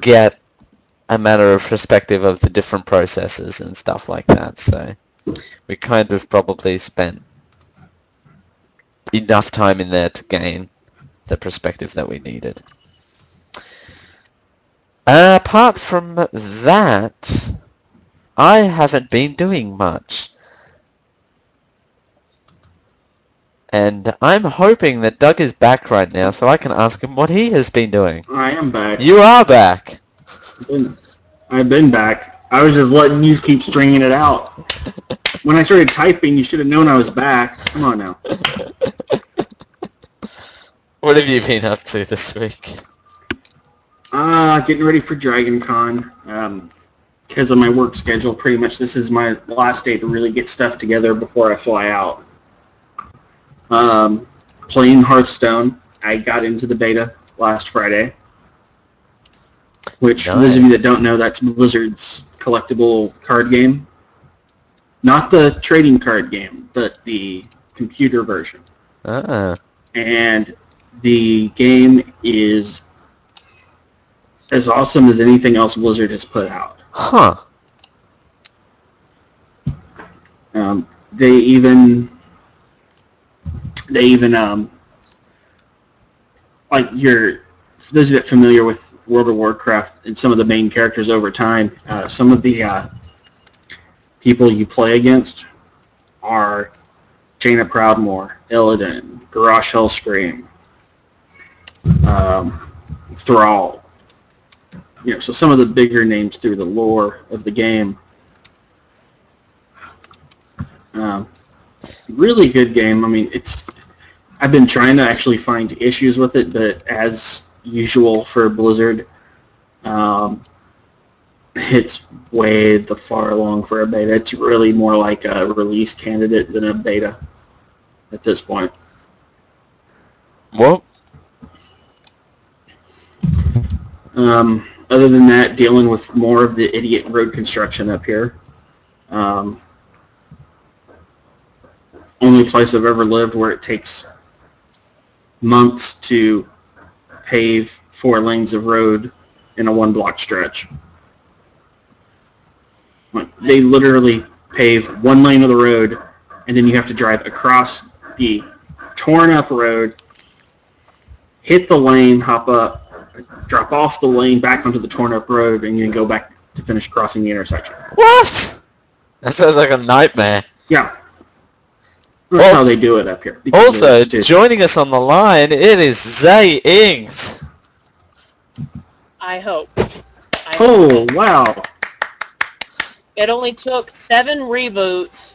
get a matter of perspective of the different processes and stuff like that. So we kind of probably spent enough time in there to gain the perspective that we needed. Uh, apart from that, I haven't been doing much. And I'm hoping that Doug is back right now so I can ask him what he has been doing. I am back. You are back! Been- I've been back. I was just letting you keep stringing it out. When I started typing, you should have known I was back. Come on now. What have you been up to this week? Uh, getting ready for Dragon Con. Um, because of my work schedule, pretty much this is my last day to really get stuff together before I fly out. Um, playing Hearthstone. I got into the beta last Friday. Which, for those of you that don't know, that's Blizzard's collectible card game. Not the trading card game, but the computer version. Ah, And the game is as awesome as anything else Blizzard has put out. huh. Um, they even they even um, like your for those of you that are familiar with World of Warcraft and some of the main characters over time, uh, some of the uh, people you play against are Jaina Proudmoore, Illidan, Garrosh Hellscream, um, Thrall, you know, so some of the bigger names through the lore of the game. Um, really good game. I mean, it's. I've been trying to actually find issues with it, but as usual for Blizzard, um, it's way the far along for a beta. It's really more like a release candidate than a beta at this point. Well, Um, other than that, dealing with more of the idiot road construction up here. Um, only place I've ever lived where it takes months to pave four lanes of road in a one block stretch. Like, They literally pave one lane of the road and then you have to drive across the torn up road, hit the lane, hop up, drop off the lane back onto the torn up road, and then go back to finish crossing the intersection. what? That sounds like a nightmare. Yeah. That's Al- how oh, they do it up here. Also, joining us on the line, it is Zay Ings. I hope. I oh, hope. Oh, wow. It only took seven reboots,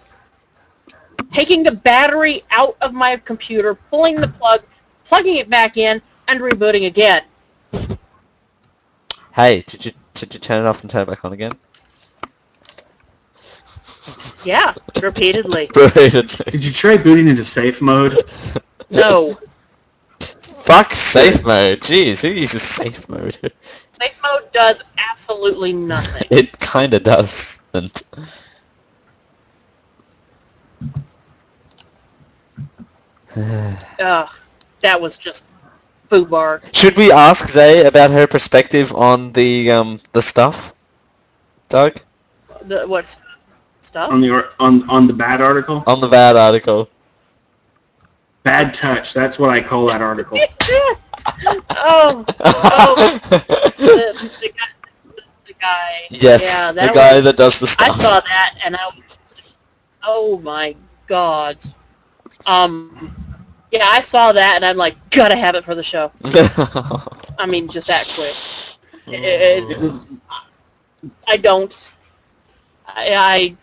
taking the battery out of my computer, pulling the plug, plugging it back in, and rebooting again. Hey, did you did you turn it off and turn it back on again? Yeah, repeatedly. (laughs) Brilliant. Did you try booting into safe mode? No. Fuck safe mode. Jeez, who uses safe mode? Safe mode does absolutely nothing. It kinda does. And Ugh, that was just foobar. Should we ask Zay about her perspective on the um the stuff? Doug? The, what st- stuff? On the on on the bad article? On the bad article. Bad touch. That's what I call that article. (laughs) oh, oh, the, the, guy, the guy. yes, yeah, the guy was, that does the stuff. I saw that and I was, oh my god. Um, yeah, I saw that and I'm like, gotta have it for the show. (laughs) I mean, just that quick. It- it- I don't. I, I,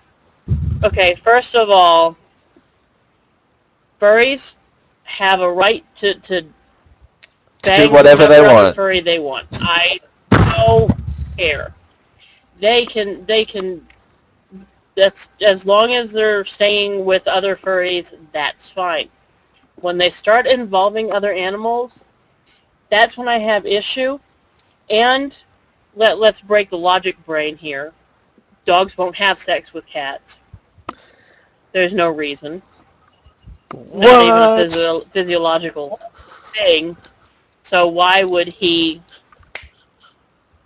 okay, first of all, furries have a right to, to To do bang whatever they want. furry they want. I don't care. They can, they can, that's, as long as they're staying with other furries, that's fine. When they start involving other animals, that's when I have issue. And let, let's break the logic brain here. Dogs won't have sex with cats. There's no reason. Not even a physio- physiological thing. So why would he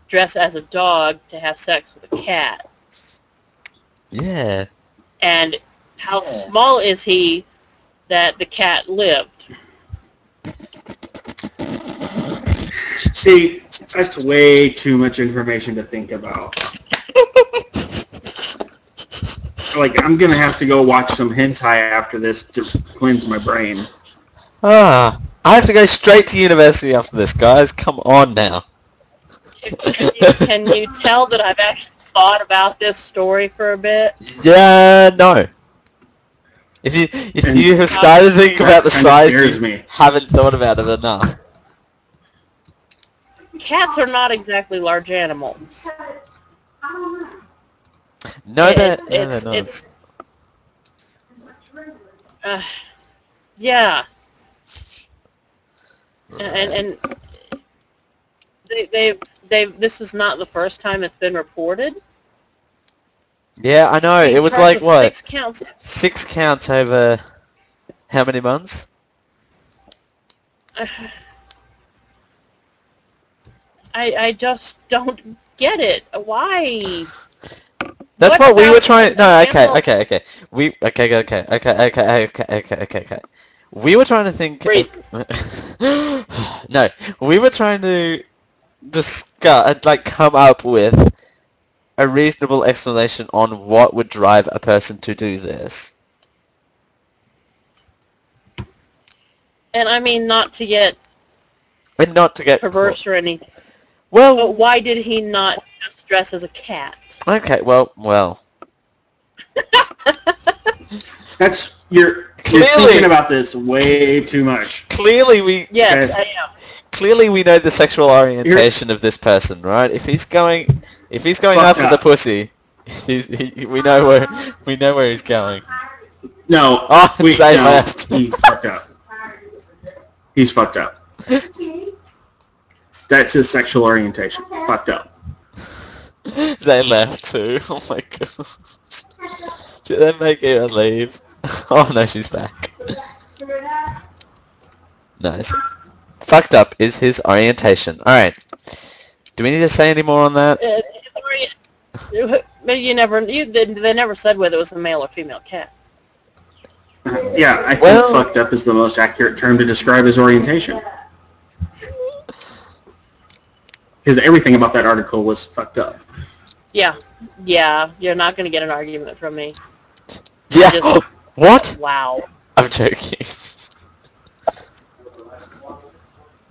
dress as a dog to have sex with a cat? Yeah. And how small is he that the cat lived? See, that's way too much information to think about. Like, I'm gonna have to go watch some hentai after this to cleanse my brain. Ah, I have to go straight to university after this, guys. Come on now. (laughs) Can you, can (laughs) you tell that I've actually thought about this story for a bit? Yeah, no. If you if And you have started thinking about the side, kinda you me. haven't thought about it enough. Cats are not exactly large animals. No, It- they're, no, it's, not. it's, uh, yeah, and and they they've they've this is not the first time it's been reported. Yeah, I know. It was like what Six counts. six counts over how many months? I I just don't get it. Why? (laughs) That's what, what we were trying. No, okay, okay, okay. We okay, okay, okay, okay, okay, okay, okay, okay. We were trying to think. (laughs) No, we were trying to discuss, uh, like, come up with a reasonable explanation on what would drive a person to do this. And I mean, not to get and not to get perverse caught. or anything. Well, but why did he not just dress as a cat? okay, well, well. (laughs) That's you're you're Clearly. thinking about this way too much. Clearly we Yes, Okay. I am. clearly we know the sexual orientation of this person, right? If he's going if he's going after up. the pussy, he's, he, we know where we know where he's going. No, Oh, (laughs) wait, say no, left. he's fucked up. He's fucked up. (laughs) That's his sexual orientation. Fucked up. (laughs) they left too. (laughs) Oh my god. Should they make her leave? (laughs) Oh no, she's back. Nice. Fucked up is his orientation. Alright. Do we need to say any more on that? Uh, But you never, you, they, they never said whether it was a male or female cat. Yeah, I think Well- fucked up is the most accurate term to describe his orientation. Because everything about that article was fucked up. Yeah, yeah, you're not going to get an argument from me. Yeah. Just- (gasps) what? Wow. I'm joking.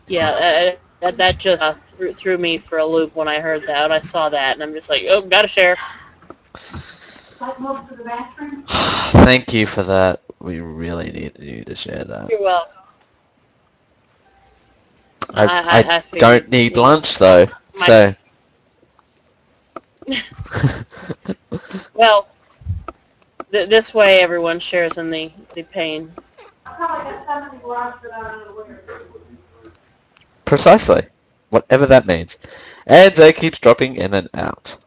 Yeah, uh, that, that just uh, threw, threw me for a loop when I heard that. I saw that, and I'm just like, oh, gotta share. (sighs) Thank you for that. We really need you to share that. You're welcome. I, I- I- I, I figured don't need lunch though, so. (laughs) Well, th- this way everyone shares in the, the pain. Precisely. Whatever that means. And Zay keeps dropping in and out.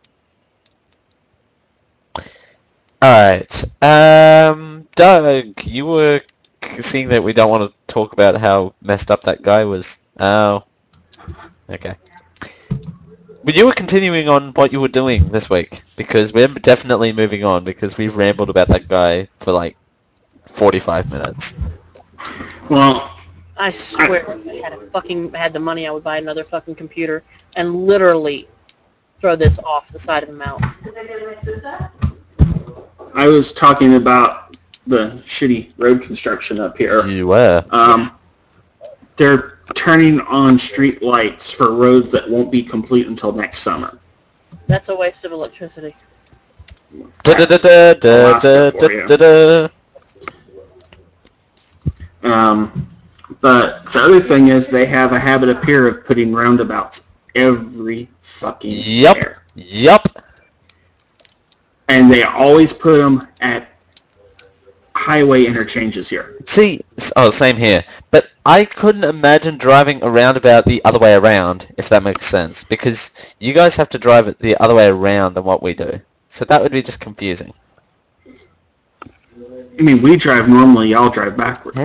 Alright. Um, Doug, you were seeing that we don't want to talk about how messed up that guy was. Oh. Okay. But you were continuing on what you were doing this week, because we're definitely moving on, because we've rambled about that guy for like 45 minutes. Well, I swear, if I had a fucking had the money, I would buy another fucking computer and literally throw this off the side of a mountain. I was talking about the shitty road construction up here. You were. Um, they're turning on street lights for roads that won't be complete until next summer. That's a waste of electricity. Alaska for you. Um, but the other thing is they have a habit up here of putting roundabouts every fucking Yep. year. Yup. And they always put them at highway interchanges here. See, oh, same here. But I couldn't imagine driving a roundabout the other way around, if that makes sense, because you guys have to drive it the other way around than what we do. So that would be just confusing. I mean, we drive normally, y'all drive backwards.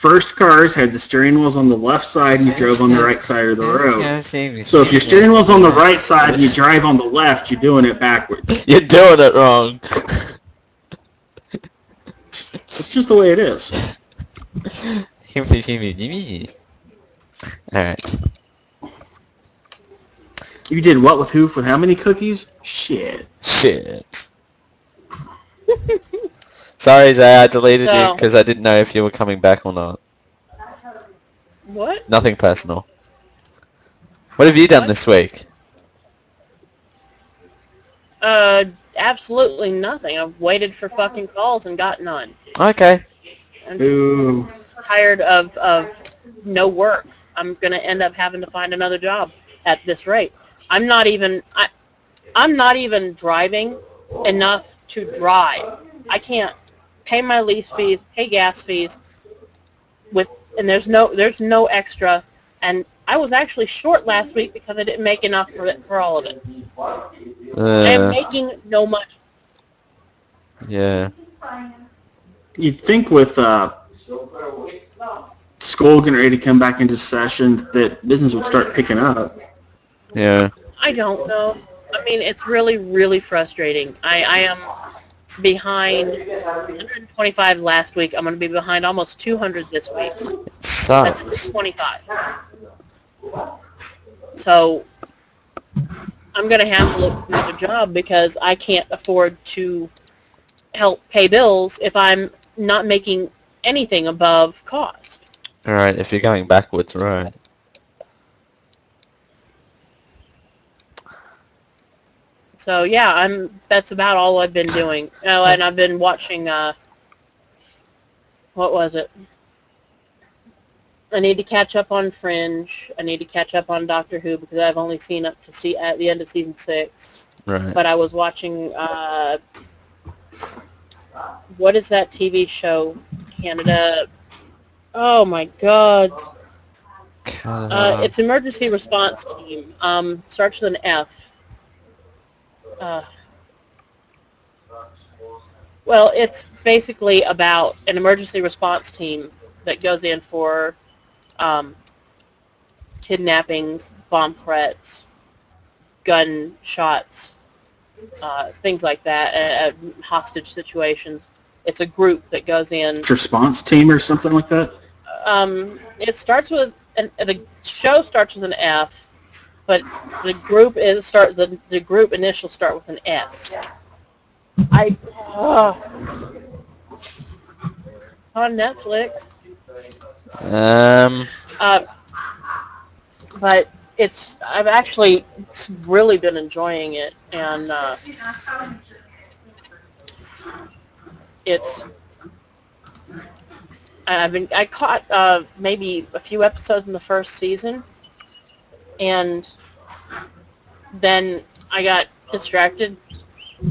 First cars had the steering wheels on the left side and you drove on the right side of the road. So if your steering wheel's on the right side and you (laughs) drive on the left, you're doing it backwards. (laughs) You're doing it wrong. (laughs) It's just the way it is. Alright. You did what with who for how many cookies? Shit. Shit. Sorry, Zay, I deleted you because I didn't know if you were coming back or not. What? Nothing personal. What have you done What? this week? Uh, absolutely nothing. I've waited for fucking calls and got none. Okay. I'm Ooh. tired of, of no work. I'm gonna end up having to find another job at this rate. I'm not even I, I'm not even driving enough to drive. I can't pay my lease fees, pay gas fees, with and there's no there's no extra. And I was actually short last week because I didn't make enough for it, for all of it. I am Uh, making no money. yeah. You'd think with uh, school getting ready to come back into session that business would start picking up. Yeah. I don't know. I mean, it's really, really frustrating. I, I am behind 125 last week. I'm going to be behind almost 200 this week. It That's sucks. 325. So I'm going to have to look for another job because I can't afford to help pay bills if I'm not making anything above cost. Alright, if you're going backwards, right. So yeah, I'm. That's about all I've been doing. Oh, and I've been watching. Uh, what was it? I need to catch up on Fringe. I need to catch up on Doctor Who because I've only seen up to see at the end of season six. Right. But I was watching. Uh, what is that TV show? Canada. Oh my God! Uh, it's emergency response team. Um, starts with an F. Uh, well, it's basically about an emergency response team that goes in for um, kidnappings, bomb threats, gun shots, uh, things like that, uh, uh, hostage situations. It's a group that goes in. Response team or something like that. Um, it starts with an, the show starts with an F, but the group is start the the group initial start with an S. I uh, on Netflix, Um, uh, but it's I've actually really been enjoying it, and uh, it's I've been I caught uh, maybe a few episodes in the first season, and then I got distracted,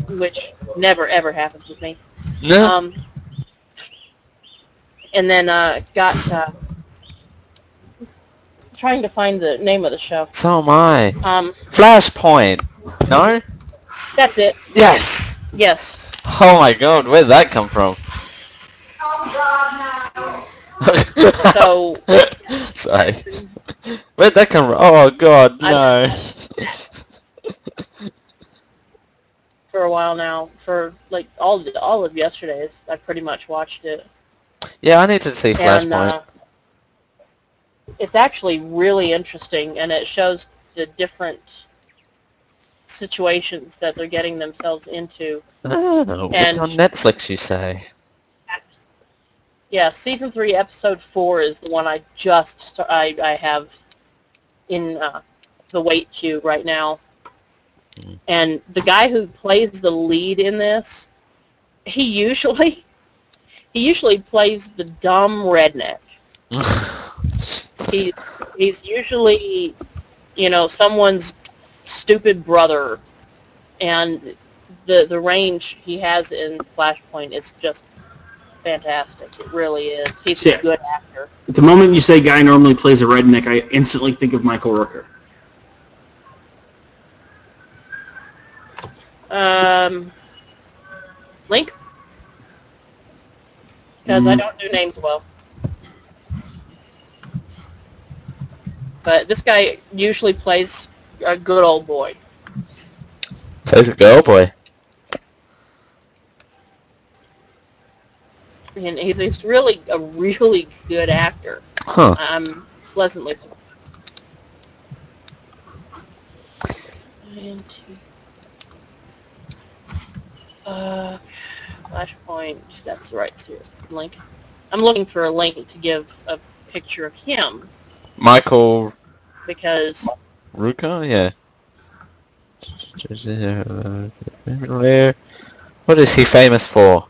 which never ever happens with me. no. Um, and then uh, got uh, trying to find the name of the show. so am I. Um, Flashpoint. No? that's it. Yes! Yes. Oh my god, where'd that come from? Oh god, no. So- (laughs) Sorry. Where'd that come from? Oh god, no. (laughs) For a while now, for like all all of yesterday's, I pretty much watched it. yeah, I need to see and Flashpoint. uh, it's actually really interesting, and it shows the different situations that they're getting themselves into. oh, and- on Netflix, you say? Yeah, season three, episode four is the one I just st- I I have in uh, the wait queue right now, And the guy who plays the lead in this, he usually (laughs) he usually plays the dumb redneck. (laughs) he's he's usually you know someone's stupid brother and the the range he has in flashpoint is just fantastic it really is he's Yeah. a good actor At the moment you say guy normally plays a redneck, I instantly think of Michael Rooker. Um link because i Mm. don't do names well but this guy usually plays a good old boy Plays a good old boy. and he's, he's really a really good actor Huh. I'm pleasantly surprised. And. Uh, Flashpoint. That's the right series link. I'm looking for a link to give a picture of him Michael because Rooker? Yeah. What is he famous for?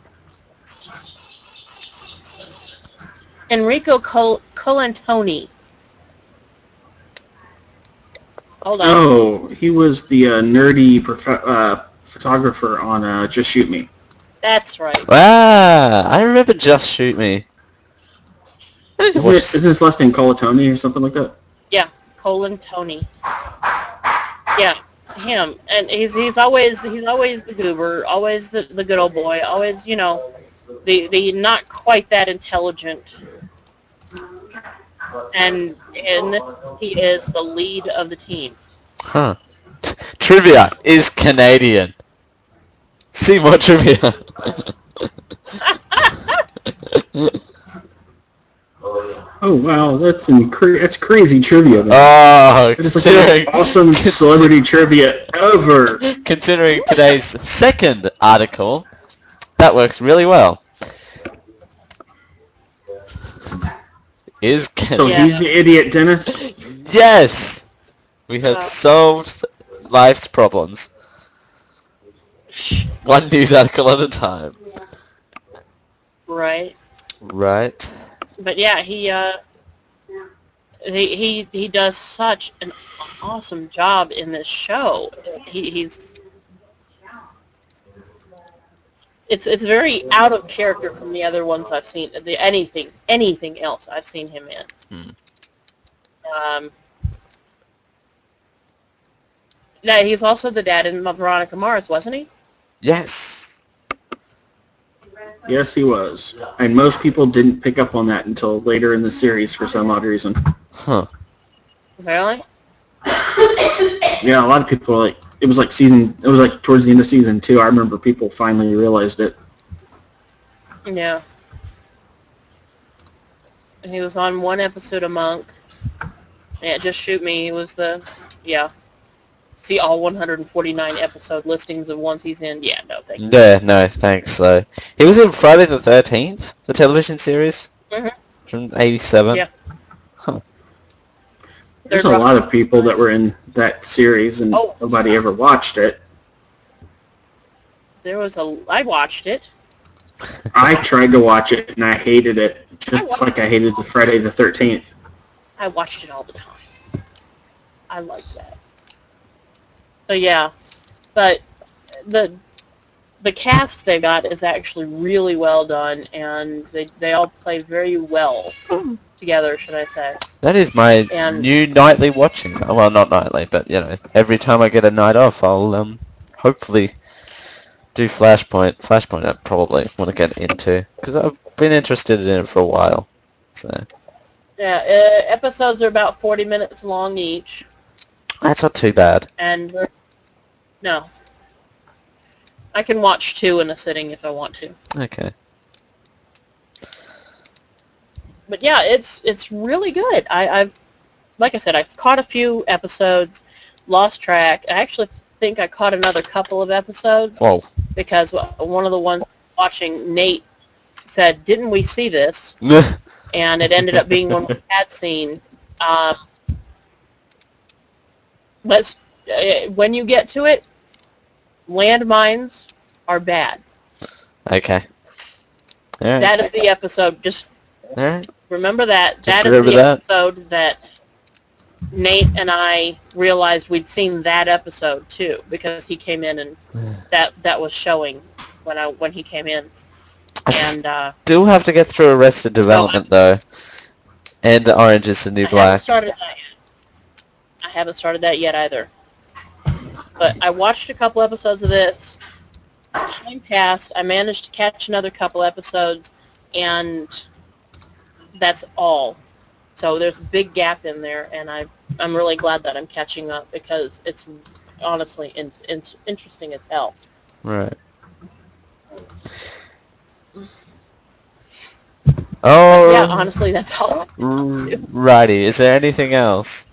Enrico Col- Colantoni. Hold on. Oh, he was the uh, nerdy prof- uh, photographer on uh, Just Shoot Me. That's right. Ah, I remember Just Shoot Me. I Isn't, it, watch- isn't his last name Colatoni or something like that? Colantoni. Yeah, him. And he's he's always he's always the goober, always the, the good old boy, always you know the the not quite that intelligent. And and he is the lead of the team. Huh. Trivia is Canadian. See more trivia. (laughs) Oh wow, that's incre- that's crazy trivia. Man. oh, That is like the most awesome (laughs) celebrity trivia ever. considering today's second article, that works really well. is Ken- So Yeah. he's the idiot dentist. yes. We have Uh, solved life's problems. (laughs) One news article at a time. right. Right. But yeah, he uh, he he he does such an awesome job in this show. He, he's it's it's very out of character from the other ones I've seen. The anything anything else I've seen him in. Hmm. Um, yeah, he's also the dad in Veronica Mars, wasn't he? Yes. Yes, he was. And most people didn't pick up on that until later in the series for some odd reason. Huh. Really? (laughs) Yeah, a lot of people were like it was like season it was like towards the end of season two. I remember people finally realized it. Yeah. He was on one episode of Monk. Yeah, just shoot me. He was the yeah. See all 149 episode listings of ones he's in. Yeah, no, thank you. Yeah, no, thanks though. He was in Friday the 13th, the television series Mhm. from 87. Yeah. There's a lot of people that were in that series and Oh. nobody ever watched it. There was a. I watched it. (laughs) I tried to watch it and I hated it, just watched like I hated the Friday the 13th. I watched it all the time. I like that. So yeah, but the the cast they got is actually really well done, and they they all play very well (clears throat) together, should I say? That is my And- new nightly watching. Well, not nightly, but you know, every time I get a night off, I'll um hopefully do Flashpoint. Flashpoint, I probably want to get into because I've been interested in it for a while. So Yeah, uh, episodes are about 40 minutes long each, that's not too bad. and they're- no, I can watch two in a sitting if I want to. Okay. but yeah, it's it's really good. I, I've like I said, I've caught a few episodes, lost track. I actually think I caught another couple of episodes Whoa. because one of the ones watching Nate said, "Didn't we see this?" (laughs) And it ended up being one we had seen. Um, let's uh, when you get to it, landmines are bad. okay. Alright. That is the episode. Just Alright. Remember that. That is remember the that. episode that Nate and I realized we'd seen that episode too because he came in and (sighs) that that was showing when I when he came in I and uh, still have to get through Arrested Development though, and the Orange is the New I haven't Black. started that yet. I haven't started that yet either. But I watched a couple episodes of this. Time passed. I managed to catch another couple episodes, and that's all. So there's a big gap in there, and I I'm really glad that I'm catching up because it's honestly in, in, interesting as hell. Right. Oh, yeah, honestly, that's all. righty. Is there anything else?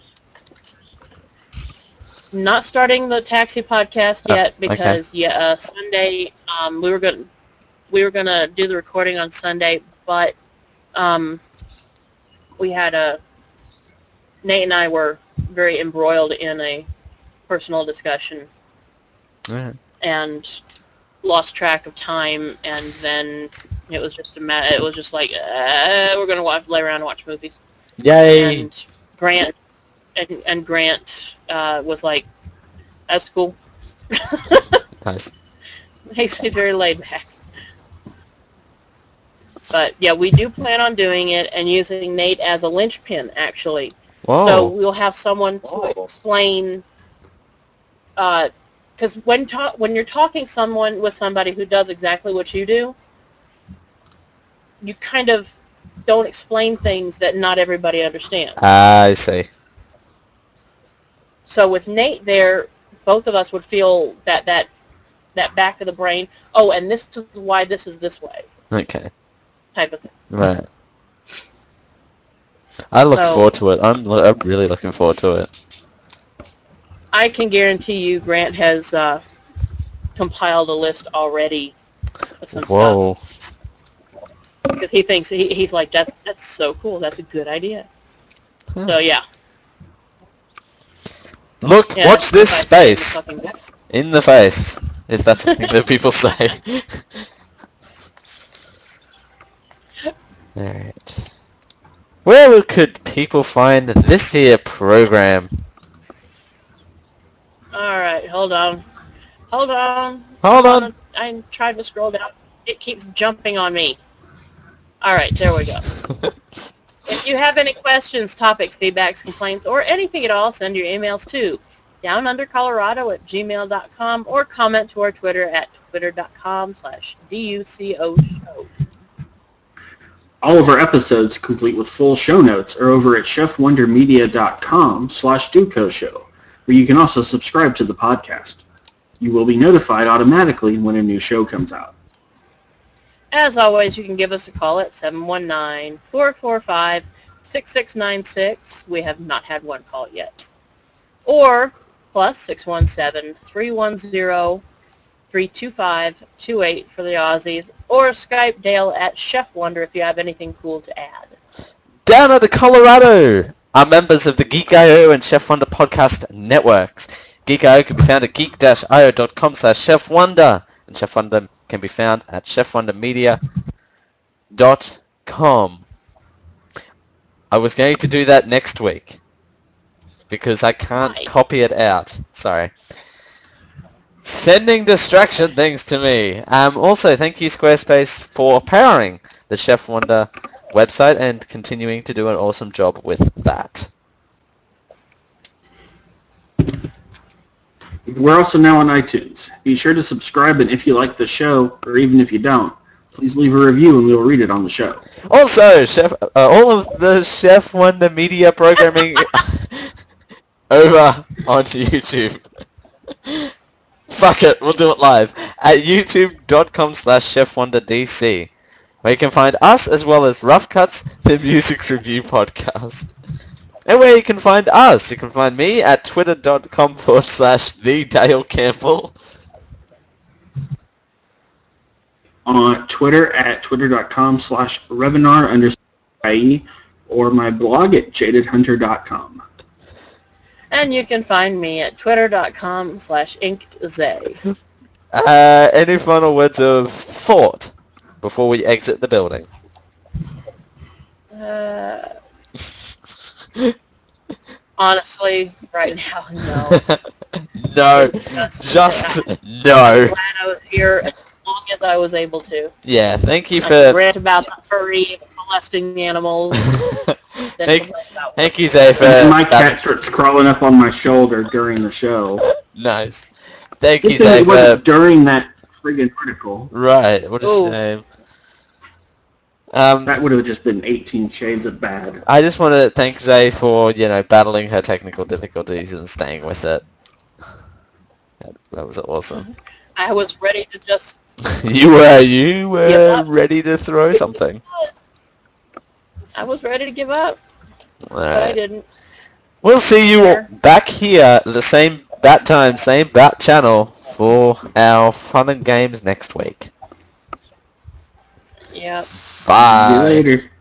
Not starting the taxi podcast Oh, yet okay. because yeah, uh, Sunday um, we were going to we were gonna do the recording on Sunday, but um, we had a Nate and I were very embroiled in a personal discussion Alright. and lost track of time, and then it was just a ma- it was just like uh, we're gonna watch lay around and watch movies, Yay! and Grant and, and Grant uh, was like, "That's cool." (laughs) Nice. makes me very laid back. But yeah, we do plan on doing it and using Nate as a linchpin, actually. Whoa. So we'll have someone to Whoa. explain. Because when ta- when you're talking someone with somebody who does exactly what you do, you kind of don't explain things that not everybody understands. I see. So with Nate there, both of us would feel that that that back of the brain. Oh, and this is why this is this way, Okay. type of thing. Right. I look So- forward to it. I'm lo- I'm really looking forward to it. I can guarantee you Grant has uh, compiled a list already of some stuff. Because he thinks he, he's like that's that's so cool. That's a good idea. So yeah, Look, yeah watch this the space in the face. If that's something that people say. (laughs) Alright. Where could people find this here program? All right, hold on, hold on, Hold on. I tried to scroll down. It keeps jumping on me. All right, there we go. (laughs) If you have any questions, topics, feedbacks, complaints, or anything at all, send your emails to downundercolorado at gmail.com or comment to our Twitter at twitter.com slash DUCO show. All of our episodes, complete with full show notes, are over at chefwondermedia.com slash duco show, where you can also subscribe to the podcast. You will be notified automatically when a new show comes out. As always, you can give us a call at 719-445-6696. We have not had one call yet. Or plus 617-310-325-28 for the Aussies. Or Skype Dale at Chef Wonder if you have anything cool to add. Down under Colorado are members of the Geek.io and Chef Wonder podcast networks. Geek.io can be found at geek-io.com slash Chef Wonder, and Chef Wonder can be found at chefwondermedia.com. I was going to do that next week because I can't copy it out. Sorry. Sending distraction things to me. Um, also, thank you Squarespace for powering the Chef Wonder website and continuing to do an awesome job with that. We're also now on iTunes. Be sure to subscribe, and if you like the show, or even if you don't, please leave a review and we'll read it on the show. Also, Chef, uh, all of the Chef Wonder media programming (laughs) over onto YouTube. (laughs) Fuck it, we'll do it live at youtube.com slash chefwonderdc, where you can find us as well as Rough Cuts, the music review podcast. (laughs) And where you can find us, you can find me at twitter.com (laughs) forward slash the Dale Campbell. On Twitter at twitter.com slash revenar underscore IE, or my blog at jadedhunter.com. And you can find me at twitter.com slash inkedzay. Uh, any final words of thought before we exit the building? Uh, honestly, right now, no. (laughs) no, It's just I'm no. glad I was here as long as I was able to. Yeah, thank you I for rant about the furry molesting animals. (laughs) Thank, thank you, Zay, for And my that- cat starts crawling up on my shoulder during the show. (laughs) Nice. Thank you, Good Zay, for during that friggin' article. right. What a Ooh. shame. Um, That would have just been 18 shades of bad. I just want to thank Zay for you know battling her technical difficulties and staying with it. That, that was awesome. I was ready to just (laughs) you were you were Yeah. ready to throw (laughs) something. I was ready to give up, All but I didn't. We'll see you all back here, the same bat time, same bat channel for our fun and games next week. Yep. See Bye. you later.